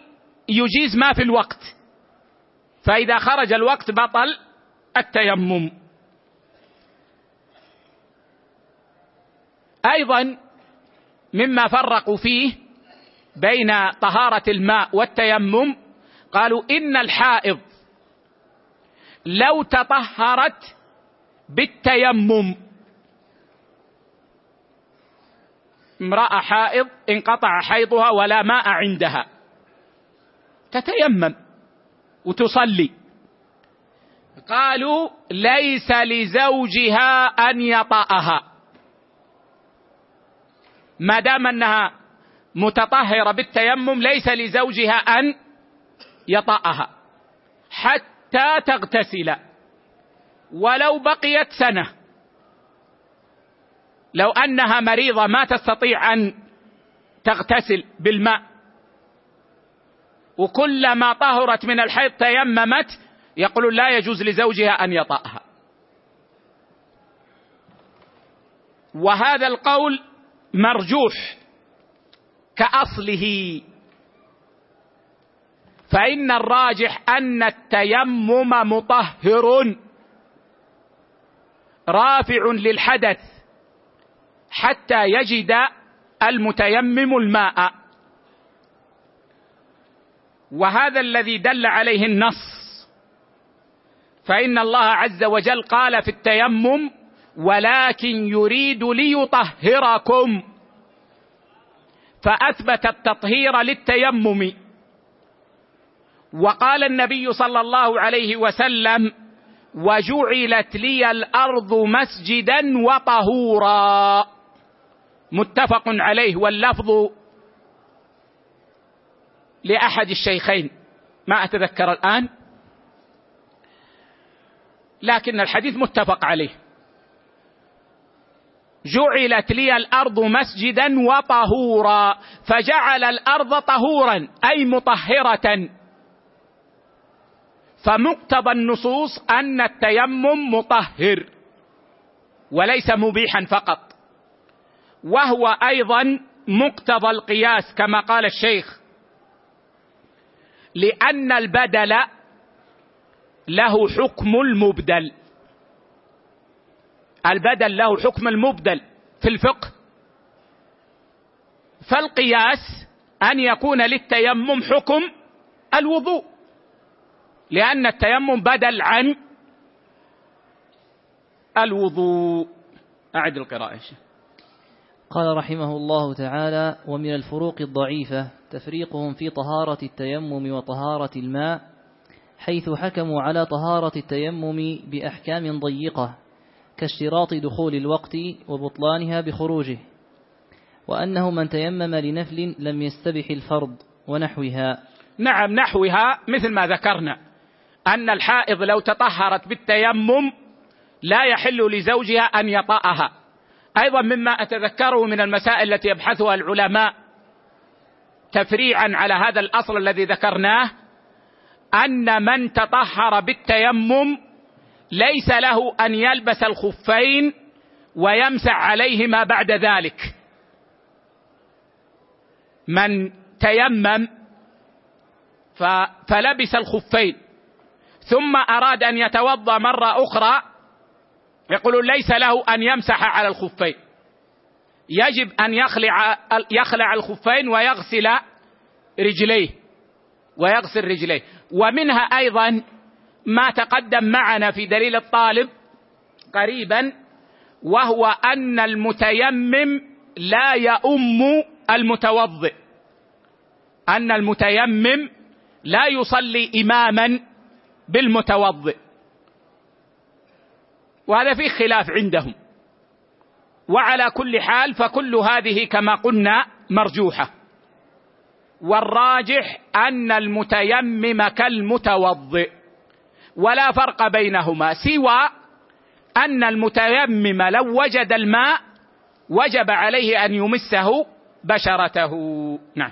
يجيز ما في الوقت. فإذا خرج الوقت بطل التيمم. أيضا مما فرقوا فيه بين طهارة الماء والتيمم قالوا إن الحائض لو تطهرت بالتيمم. امرأة حائض انقطع حيضها ولا ماء عندها. تتيمم وتصلي. قالوا ليس لزوجها أن يطأها. ما دام أنها متطهرة بالتيمم ليس لزوجها أن يطأها حتى تغتسل. ولو بقيت سنة لو أنها مريضة ما تستطيع أن تغتسل بالماء. وكلما طهرت من الحيض تيممت يقول لا يجوز لزوجها أن يطأها. وهذا القول مرجوح. كأصله. فإن الراجح أن التيمم مطهر. رافع للحدث حتى يجد المتيمم الماء. وهذا الذي دل عليه النص. فإن الله عز وجل قال في التيمم ولكن يريد ليطهركم فأثبت التطهير للتيمم. وقال النبي صلى الله عليه وسلم وجعلت لي الأرض مسجدا وطهورا. متفق عليه. واللفظ لأحد الشيخين. ما أتذكر الآن. لكن الحديث متفق عليه. جعلت لي الأرض مسجدا وطهورا فجعل الأرض طهورا أي مطهرة. فمقتضى النصوص أن التيمم مطهر وليس مبيحا فقط. وهو أيضا مقتضى القياس كما قال الشيخ لأن البدل له حكم المبدل. البدل له حكم المبدل في الفقه. فالقياس أن يكون للتيمم حكم الوضوء لأن التيمم بدل عن الوضوء. أعد القراءة يا شيخ. قال رحمه الله تعالى ومن الفروق الضعيفة تفريقهم في طهارة التيمم وطهارة الماء حيث حكموا على طهارة التيمم بأحكام ضيقة. كاشتراط دخول الوقت وبطلانها بخروجه وأنه من تيمم لنفل لم يستبح الفرض ونحوها. نعم نحوها مثل ما ذكرنا أن الحائض لو تطهرت بالتيمم لا يحل لزوجها أن يطأها. أيضا مما أتذكره من المسائل التي يبحثها العلماء تفريعا على هذا الأصل الذي ذكرناه أن من تطهر بالتيمم ليس له أن يلبس الخفين ويمسح عليهما بعد ذلك. من تيمم فلبس الخفين ثم أراد أن يتوضأ مرة أخرى يقول ليس له أن يمسح على الخفين. يجب أن يخلع يخلع الخفين ويغسل رجليه ويغسل رجليه. ومنها أيضا ما تقدم معنا في دليل الطالب قريبا وهو أن المتيمم لا يؤم المتوضئ. أن المتيمم لا يصلي اماما بالمتوضئ. وهذا فيه خلاف عندهم. وعلى كل حال فكل هذه كما قلنا مرجوحة. والراجح أن المتيمم كالمتوضئ. ولا فرق بينهما سوى أن المتيمم لو وجد الماء وجب عليه أن يمسه بشرته. نعم.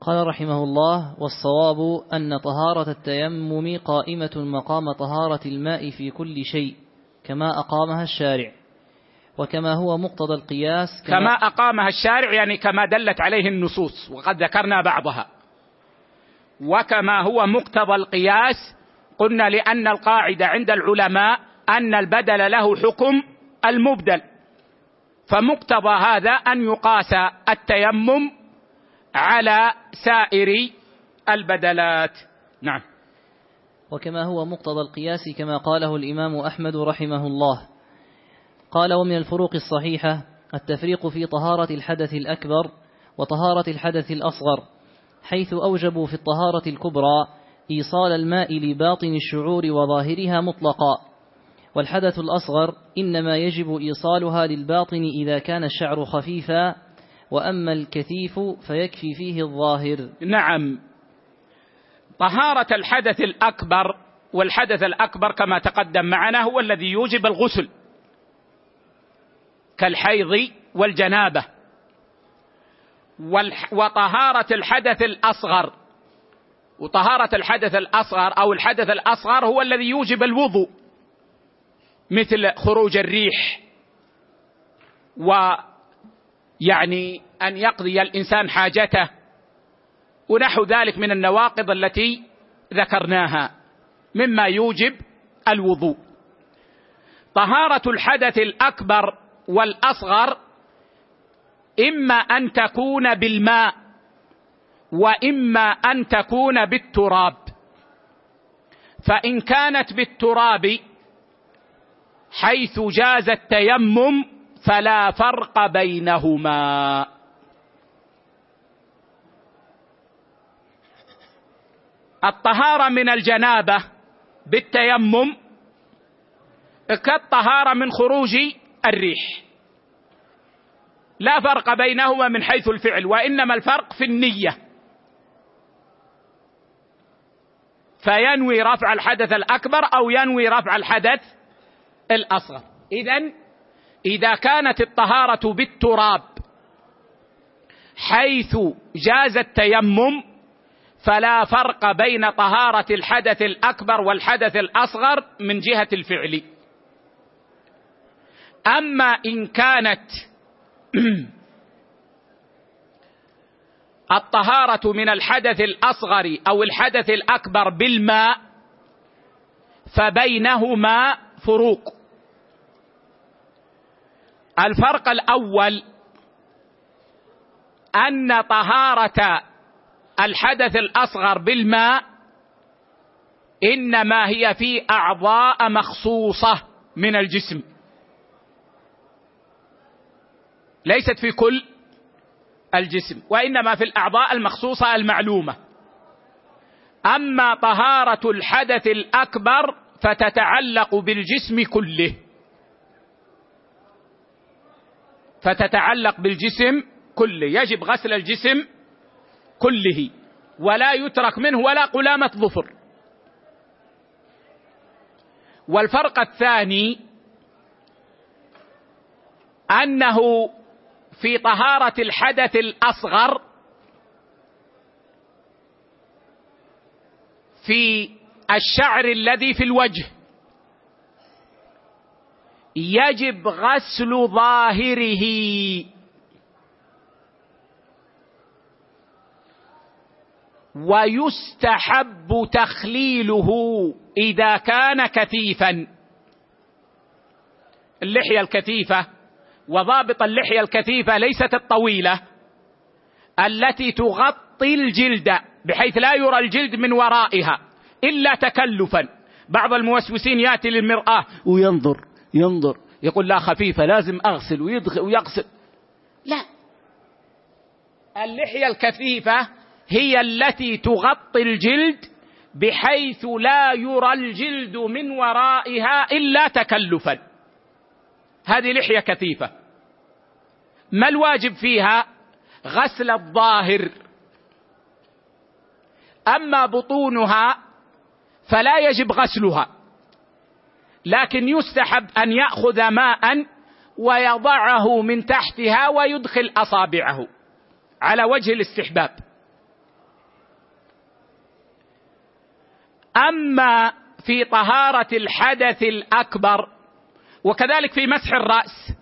قال رحمه الله والصواب أن طهارة التيمم قائمة مقام طهارة الماء في كل شيء كما أقامها الشارع. وكما هو مقتضى القياس كما, كما أقامها الشارع يعني كما دلت عليه النصوص وقد ذكرنا بعضها. وكما هو مقتضى القياس قلنا لأن القاعدة عند العلماء أن البدل له حكم المبدل. فمقتضى هذا أن يقاس التيمم على سائر البدلات. نعم. وكما هو مقتضى القياس كما قاله الإمام أحمد رحمه الله. قال ومن الفروق الصحيحة التفريق في طهارة الحدث الأكبر وطهارة الحدث الأصغر حيث أوجبوا في الطهارة الكبرى إيصال الماء لباطن الشعور وظاهرها مطلقا. والحدث الأصغر إنما يجب إيصالها للباطن إذا كان الشعر خفيفا وأما الكثيف فيكفي فيه الظاهر. نعم. طهارة الحدث الأكبر والحدث الأكبر كما تقدم معنا هو الذي يوجب الغسل كالحيض والجنابة. وطهارة الحدث الأصغر وطهارة الحدث الأصغر أو الحدث الأصغر هو الذي يوجب الوضوء مثل خروج الريح ويعني أن يقضي الإنسان حاجته ونحو ذلك من النواقض التي ذكرناها مما يوجب الوضوء. طهارة الحدث الأكبر والأصغر إما أن تكون بالماء وإما أن تكون بالتراب. فإن كانت بالتراب حيث جاز التيمم فلا فرق بينهما. الطهارة من الجنابة بالتيمم كالطهارة من خروج الريح. لا فرق بينهما من حيث الفعل وإنما الفرق في النية. فينوي رفع الحدث الأكبر أو ينوي رفع الحدث الأصغر. اذا إذا كانت الطهارة بالتراب حيث جاز التيمم فلا فرق بين طهارة الحدث الأكبر والحدث الأصغر من جهة الفعل. أما إن كانت الطهارة من الحدث الأصغر أو الحدث الأكبر بالماء فبينهما فروق. الفرق الأول أن طهارة الحدث الأصغر بالماء إنما هي في أعضاء مخصوصة من الجسم. ليست في كل الجسم وإنما في الأعضاء المخصوصة المعلومة. أما طهارة الحدث الأكبر فتتعلق بالجسم كله. فتتعلق بالجسم كله. يجب غسل الجسم كله ولا يترك منه ولا قلامة ظفر. والفرق الثاني أنه في طهارة الحدث الأصغر في الشعر الذي في الوجه. يجب غسل ظاهره. ويستحب تخليله إذا كان كثيفا. اللحية الكثيفة وضابط اللحية الكثيفة ليست الطويلة التي تغطي الجلد بحيث لا يرى الجلد من ورائها إلا تكلفا. بعض الموسوسين يأتي للمرآة وينظر ينظر يقول لا خفيفة لازم أغسل ويدخل ويغسل. لا. اللحية الكثيفة هي التي تغطي الجلد بحيث لا يرى الجلد من ورائها إلا تكلفا. هذه لحية كثيفة. ما الواجب فيها؟ غسل الظاهر. أما بطونها فلا يجب غسلها. لكن يستحب أن يأخذ ماء ويضعه من تحتها ويدخل أصابعه على وجه الاستحباب. أما في طهارة الحدث الأكبر وكذلك في مسح الرأس.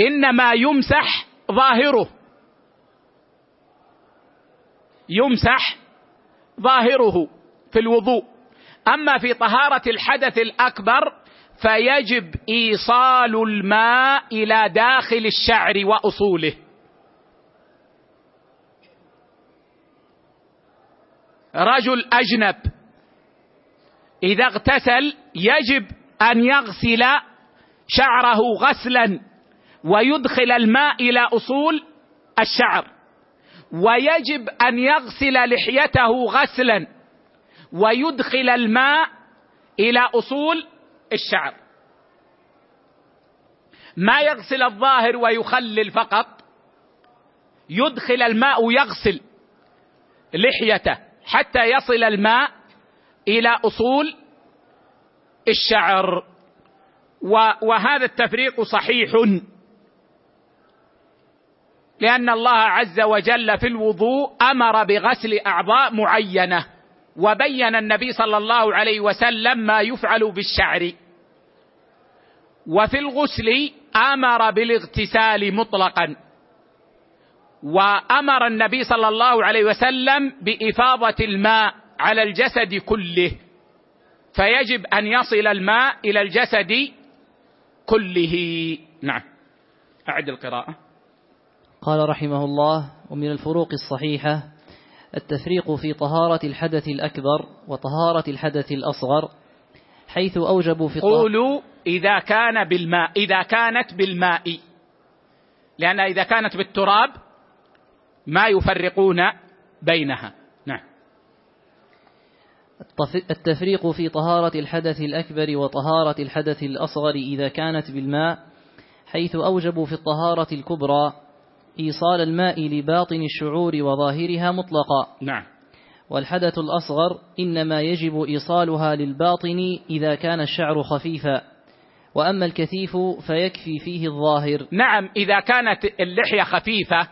إنما يمسح ظاهره. يمسح ظاهره في الوضوء. أما في طهارة الحدث الأكبر فيجب إيصال الماء إلى داخل الشعر وأصوله. رجل أجنب إذا اغتسل يجب أن يغسل شعره غسلا ويدخل الماء إلى أصول الشعر ويجب أن يغسل لحيته غسلا ويدخل الماء إلى أصول الشعر. ما يغسل الظاهر ويخلل فقط يدخل الماء ويغسل لحيته حتى يصل الماء إلى أصول الشعر وهذا التفريق صحيح. لأن الله عز وجل في الوضوء أمر بغسل أعضاء معينة وبين النبي صلى الله عليه وسلم ما يفعل بالشعر. وفي الغسل أمر بالاغتسال مطلقا وأمر النبي صلى الله عليه وسلم بإفاضة الماء على الجسد كله. فيجب أن يصل الماء إلى الجسد كله. نعم. أعد القراءة. قال رحمه الله ومن الفروق الصحيحة التفريق في طهارة الحدث الأكبر وطهارة الحدث الأصغر حيث أوجبوا في قولوا إذا كان بالماء إذا كانت بالماء. لأن إذا كانت بالتراب ما يفرقون بينها. التفريق في طهارة الحدث الأكبر وطهارة الحدث الأصغر إذا كانت بالماء حيث أوجبوا في الطهارة الكبرى إيصال الماء لباطن الشعور وظاهرها مطلقا. نعم. والحدث الأصغر إنما يجب إيصالها للباطن إذا كان الشعر خفيفا. وأما الكثيف فيكفي فيه الظاهر. نعم إذا كانت اللحية خفيفة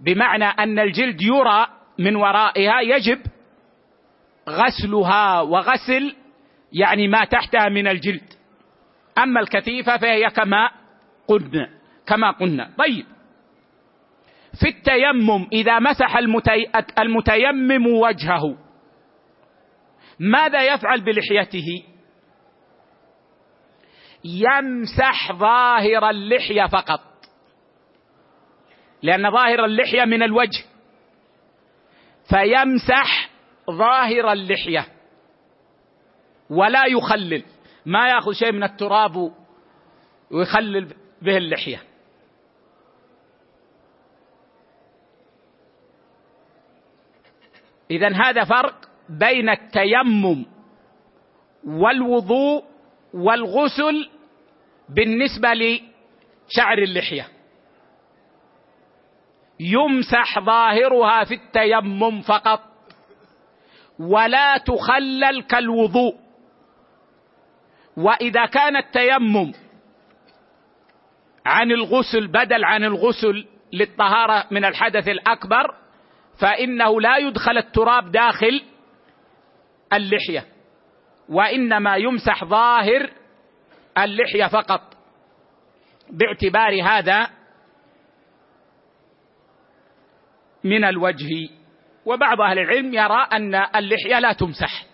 بمعنى أن الجلد يرى من ورائها يجب غسلها وغسل يعني ما تحتها من الجلد. أما الكثيفة فهي كما قلنا كما قلنا. طيب. في التيمم إذا مسح المتي... المتيمم وجهه ماذا يفعل بلحيته؟ يمسح ظاهر اللحية فقط. لأن ظاهر اللحية من الوجه. فيمسح ظاهر اللحية. ولا يخلل. ما يأخذ شيء من التراب ويخلل به اللحية. اذا هذا فرق بين التيمم والوضوء والغسل بالنسبة لشعر اللحية. يمسح ظاهرها في التيمم فقط. ولا تخلل كالوضوء. وإذا كان التيمم عن الغسل بدل عن الغسل للطهارة من الحدث الأكبر فإنه لا يدخل التراب داخل اللحية وإنما يمسح ظاهر اللحية فقط. باعتبار هذا من الوجه وبعض أهل العلم يرى أن اللحية لا تمسح.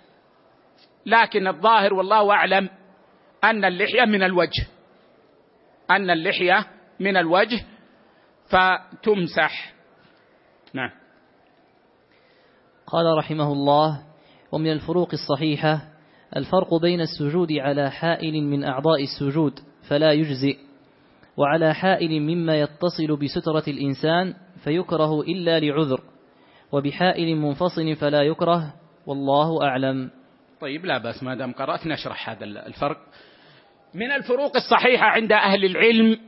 لكن الظاهر والله أعلم أن اللحية من الوجه. أن اللحية من الوجه فتمسح. نعم. قال رحمه الله ومن الفروق الصحيحة الفرق بين السجود على حائل من أعضاء السجود فلا يجزئ وعلى حائل مما يتصل بسترة الإنسان فيكره إلا لعذر وبحائل منفصل فلا يكره والله أعلم. طيب لا بأس ما دام قرأت نشرح هذا الفرق. من الفروق الصحيحة عند أهل العلم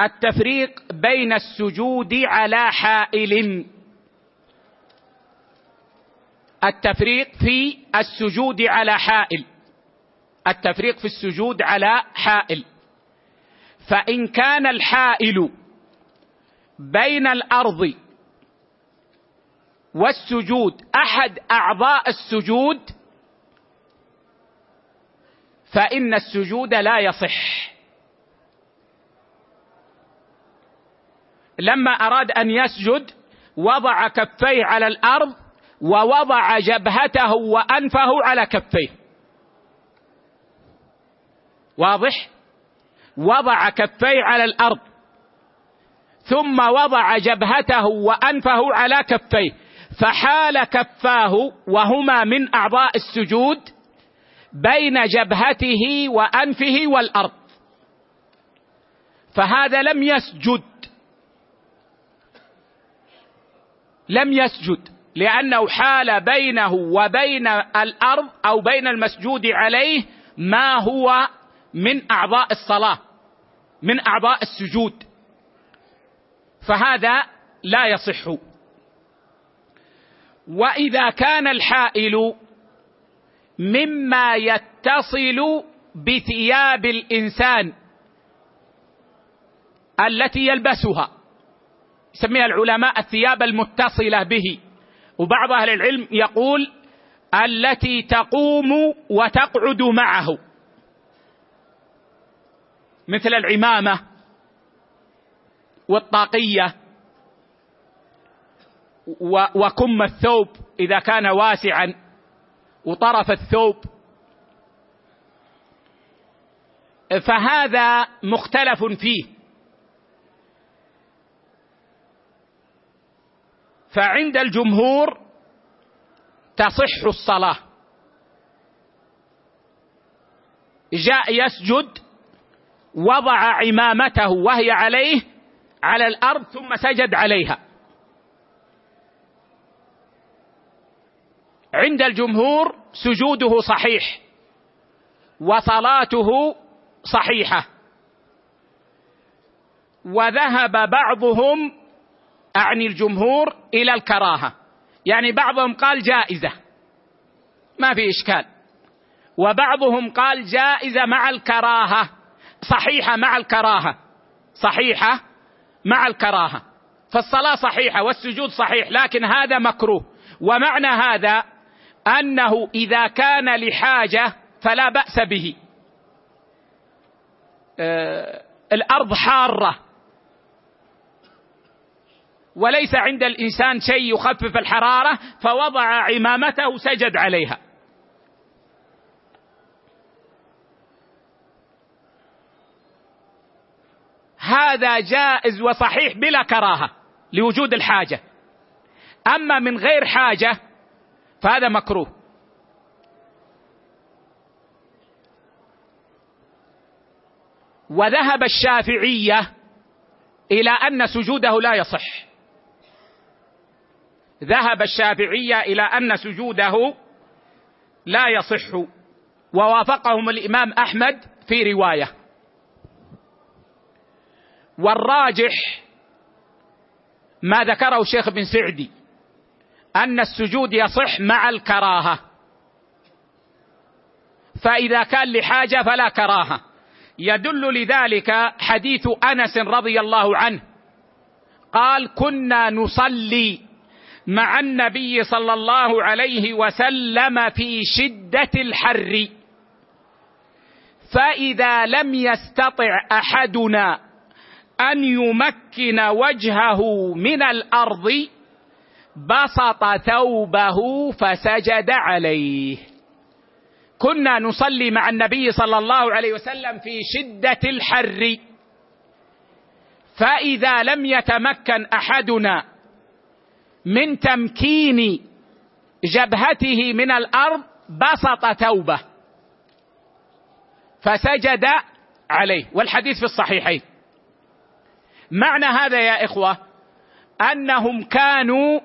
التفريق بين السجود على حائل. التفريق في السجود على حائل. التفريق في السجود على حائل. فإن كان الحائل بين الأرض والسجود أحد أعضاء السجود. فإن السجود لا يصح. لما أراد أن يسجد وضع كفيه على الأرض ووضع جبهته وأنفه على كفيه. واضح؟ وضع كفيه على الأرض ثم وضع جبهته وأنفه على كفيه. فحال كفاه وهما من أعضاء السجود بين جبهته وأنفه والأرض. فهذا لم يسجد. لم يسجد لأنه حال بينه وبين الأرض أو بين المسجود عليه ما هو من أعضاء الصلاة من أعضاء السجود. فهذا لا يصح. وإذا كان الحائل مما يتصل بثياب الإنسان التي يلبسها يسميها العلماء الثياب المتصلة به. وبعض أهل العلم يقول التي تقوم وتقعد معه. مثل العمامة والطاقية. وكم الثوب إذا كان واسعا وطرف الثوب. فهذا مختلف فيه. فعند الجمهور تصح الصلاة. جاء يسجد وضع عمامته وهي عليه على الأرض ثم سجد عليها. عند الجمهور سجوده صحيح وصلاته صحيحة. وذهب بعضهم أعني الجمهور إلى الكراهة. يعني بعضهم قال جائزة. ما في إشكال. وبعضهم قال جائزة مع الكراهة. صحيحة مع الكراهة. صحيحة مع الكراهة. فالصلاة صحيحة والسجود صحيح لكن هذا مكروه. ومعنى هذا أنه إذا كان لحاجة فلا بأس به. آه الأرض حارة. وليس عند الإنسان شيء يخفف الحرارة فوضع عمامته سجد عليها. هذا جائز وصحيح بلا كراهة لوجود الحاجة. أما من غير حاجة فهذا مكروه. وذهب الشافعيه إلى أن سجوده لا يصح. ذهب الشافعيه إلى أن سجوده لا يصح. ووافقهم الإمام أحمد في رواية. والراجح ما ذكره الشيخ بن سعدي. أن السجود يصح مع الكراهة. فإذا كان لحاجة فلا كراهة. يدل لذلك حديث أنس رضي الله عنه. قال كنا نصلي مع النبي صلى الله عليه وسلم في شدة الحر. فإذا لم يستطع أحدنا أن يمكن وجهه من الأرض بسط ثوبه فسجد عليه. كنا نصلي مع النبي صلى الله عليه وسلم في شدة الحر. فإذا لم يتمكن أحدنا من تمكين جبهته من الأرض بسط ثوبه فسجد عليه. والحديث في الصحيحين. معنى هذا يا إخوة أنهم كانوا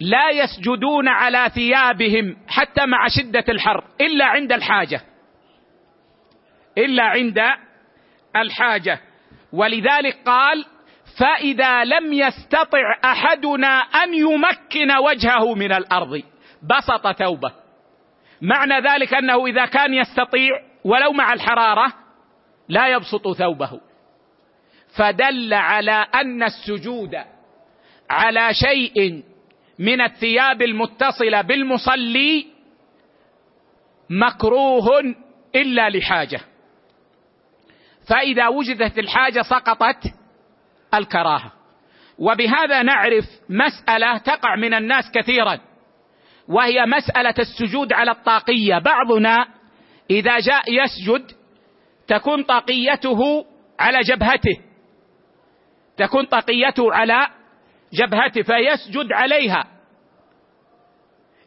لا يسجدون على ثيابهم حتى مع شدة الحر إلا عند الحاجة. إلا عند الحاجة. ولذلك قال فإذا لم يستطع أحدنا أن يمكن وجهه من الأرض بسط ثوبه. معنى ذلك أنه إذا كان يستطيع ولو مع الحرارة لا يبسط ثوبه. فدل على أن السجود على شيء من الثياب المتصلة بالمصلي مكروه إلا لحاجة. فإذا وجدت الحاجة سقطت الكراهة. وبهذا نعرف مسألة تقع من الناس كثيرا وهي مسألة السجود على الطاقية. بعضنا إذا جاء يسجد تكون طاقيته على جبهته تكون طاقيته على جبهته فيسجد عليها.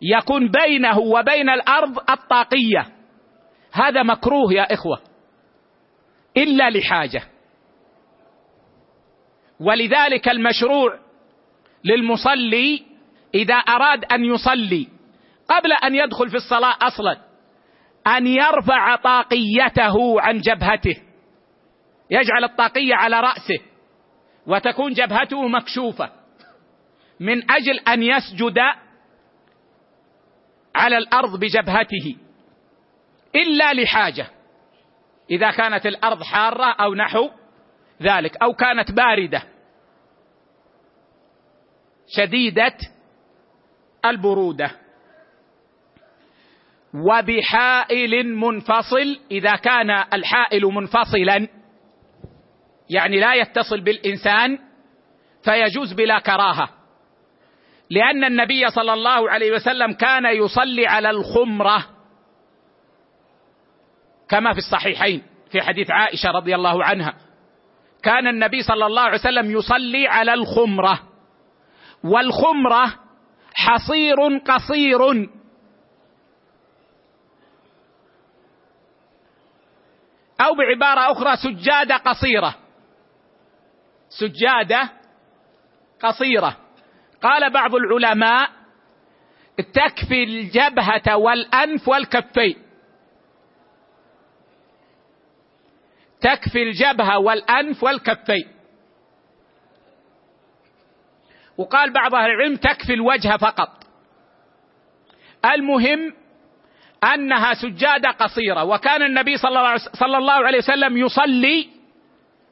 يكون بينه وبين الأرض الطاقية. هذا مكروه يا إخوة. إلا لحاجة. ولذلك المشروع للمصلي إذا أراد أن يصلي قبل أن يدخل في الصلاة أصلا أن يرفع طاقيته عن جبهته. يجعل الطاقية على رأسه وتكون جبهته مكشوفة. من أجل أن يسجد على الأرض بجبهته إلا لحاجة إذا كانت الأرض حارة أو نحو ذلك أو كانت باردة شديدة البرودة. وبحائل منفصل إذا كان الحائل منفصلا يعني لا يتصل بالإنسان فيجوز بلا كراهة. لأن النبي صلى الله عليه وسلم كان يصلي على الخمرة كما في الصحيحين في حديث عائشة رضي الله عنها. كان النبي صلى الله عليه وسلم يصلي على الخمرة والخمرة حصير قصير. أو بعبارة أخرى سجادة قصيرة. سجادة قصيرة. قال بعض العلماء تكفي الجبهة والأنف والكفين. تكفي الجبهة والأنف والكفين. وقال بعض أهل العلم تكفي الوجه فقط. المهم أنها سجادة قصيرة وكان النبي صلى الله عليه وسلم يصلي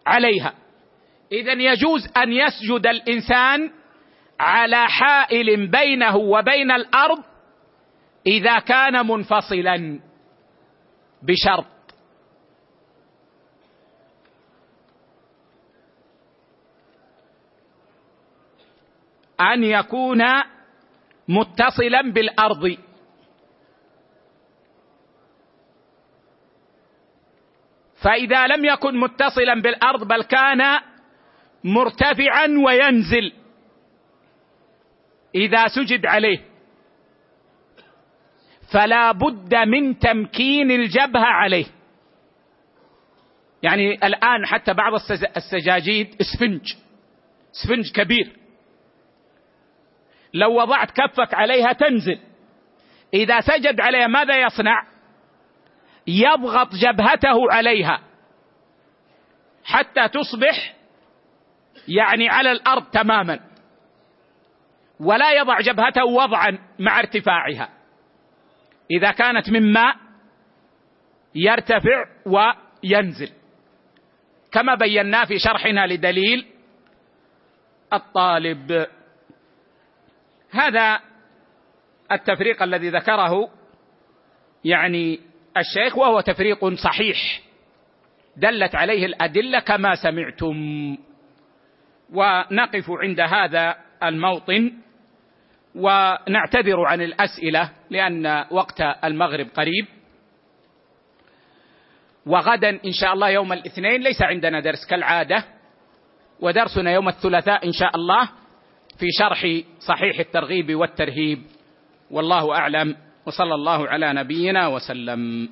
عليها. اذا يجوز أن يسجد الإنسان على حائل بينه وبين الأرض إذا كان منفصلا بشرط. أن يكون متصلا بالأرض. فإذا لم يكن متصلا بالأرض بل كان مرتفعا وينزل. إذا سجد عليه. فلا بد من تمكين الجبهة عليه. يعني الآن حتى بعض السجاجيد اسفنج. اسفنج كبير. لو وضعت كفك عليها تنزل. إذا سجد عليها ماذا يصنع؟ يضغط جبهته عليها. حتى تصبح يعني على الأرض تماما. ولا يضع جبهته وضعا مع ارتفاعها. إذا كانت من ماء يرتفع وينزل. كما بينا في شرحنا لدليل الطالب. هذا التفريق الذي ذكره يعني الشيخ وهو تفريق صحيح. دلت عليه الأدلة كما سمعتم. ونقف عند هذا الموطن. ونعتذر عن الأسئلة لأن وقت المغرب قريب. وغدا إن شاء الله يوم الاثنين ليس عندنا درس كالعادة. ودرسنا يوم الثلاثاء إن شاء الله في شرح صحيح الترغيب والترهيب. والله أعلم. وصلى الله على نبينا وسلم.